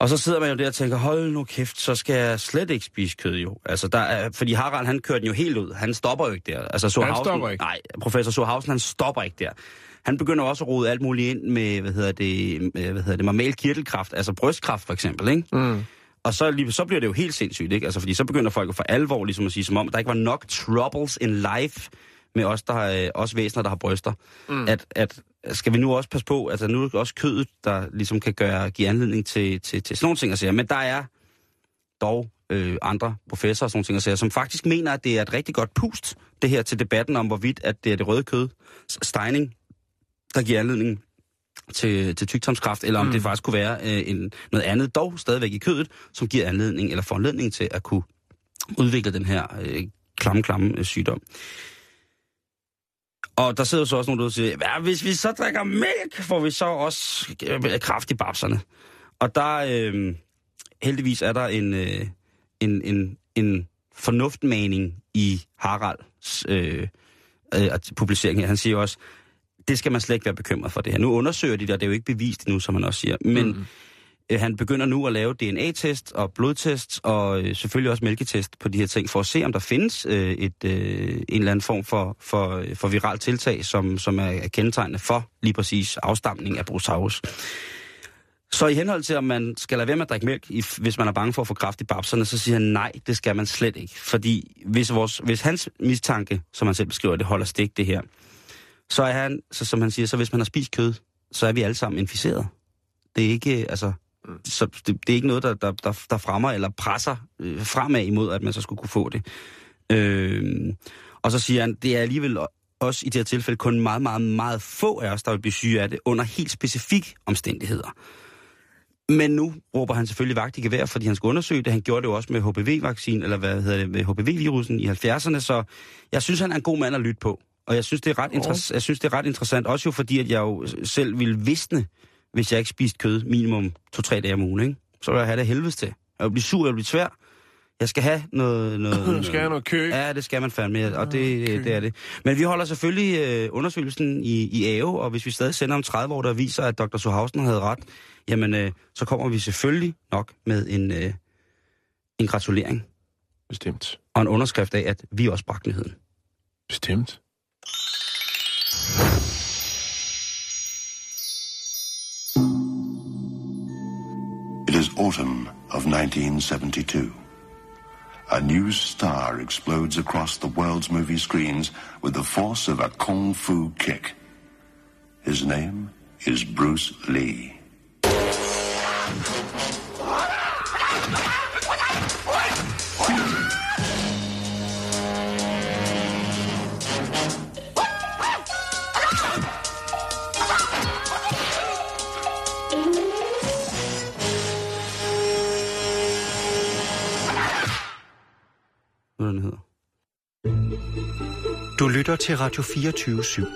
Og så sidder man jo der og tænker, hold nu kæft, så skal jeg slet ikke spise kød jo. Altså, der er, fordi Harald, han kører den jo helt ud. Han stopper jo ikke der. Altså, Sohausen, stopper ikke? Nej, professor Sohausen, han stopper ikke der. Han begynder også at rode alt muligt ind med, hvad hedder det, med, hvad hedder det, normal kirtelkraft, altså brystkræft for eksempel, ikke? Mm. Og så, lige- så bliver det jo helt sindssygt, ikke? Altså, fordi så begynder folk jo for alvor ligesom at sige, som om der ikke var nok troubles in life med os, der har, øh, os væsener, der har bryster. Mm. At, at skal vi nu også passe på, altså nu er det også kødet, der ligesom kan gøre, give anledning til, til, til sådan nogle ting at sige. Men der er dog øh, andre professorer og sådan nogle ting at sige, som faktisk mener, at det er et rigtig godt pust, det her til debatten om, hvorvidt at det er det røde kød, stejning, der giver anledning til, til tygtarmskræft, eller om mm. det faktisk kunne være øh, en, noget andet, dog stadigvæk i kødet, som giver anledning eller foranledning til at kunne udvikle den her øh, klamme, klamme øh, sygdom. Og der sidder jo så også nogen, der siger, ja, hvis vi så drikker mælk, får vi så også øh, kraft i babserne. Og der, øh, heldigvis er der en, øh, en, en, en fornuftmaning i Haralds øh, øh, publicering her. Han siger også, det skal man slet ikke være bekymret for det her. Nu undersøger de det, og det er jo ikke bevist nu, som han også siger. Men mm. Øh, han begynder nu at lave DNA-test og blodtest og øh, selvfølgelig også mælketest på de her ting, for at se, om der findes øh, et, en eller anden form for, for, for viral tiltag, som, som er, kendetegnende for lige præcis afstamning af Brosaurus. Så i henhold til, om man skal lade være med at drikke mælk, hvis man er bange for at få kraft i babserne, så siger han nej, det skal man slet ikke. Fordi hvis, vores, hvis hans mistanke, som han selv beskriver, det holder stik det her, så er han, så, som han siger, så hvis man har spist kød, så er vi alle sammen inficeret. Det er ikke, altså, så det, det er ikke noget, der, der, der, der fremmer eller presser øh, fremad imod, at man så skulle kunne få det. Øh, og så siger han, det er alligevel også i det her tilfælde kun meget, meget, meget få af os, der vil blive syge af det, under helt specifikke omstændigheder. Men nu råber han selvfølgelig vagt i gevær, fordi han skal undersøge det. Han gjorde det jo også med HPV-vaccin, eller hvad hedder det, med HPV-virusen i 70'erne, så jeg synes, han er en god mand at lytte på. Og jeg synes, det er ret, interess- jeg synes, det er ret interessant, også jo fordi, at jeg jo selv ville visne, hvis jeg ikke spiste kød minimum to-tre dage om ugen, ikke? Så ville jeg have det helvedes til. Jeg vil blive sur, jeg vil blive tvær. Jeg skal have noget... noget Du skal have noget kø. Ja, det skal man fandme, og det, det er det. Men vi holder selvfølgelig øh, undersøgelsen i, i AVE, og hvis vi stadig sender om 30 år, der viser, at Dr. Sohausen havde ret, jamen, øh, så kommer vi selvfølgelig nok med en, øh, en gratulering Bestemt. og en underskrift af, at vi også bragte nyheden. Bestemt. Autumn of 1972. A new star explodes across the world's movie screens with the force of a kung fu kick. His name is Bruce Lee. Hvad den hedder. Du lytter til Radio 24 /7.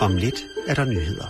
Om lidt er der nyheder.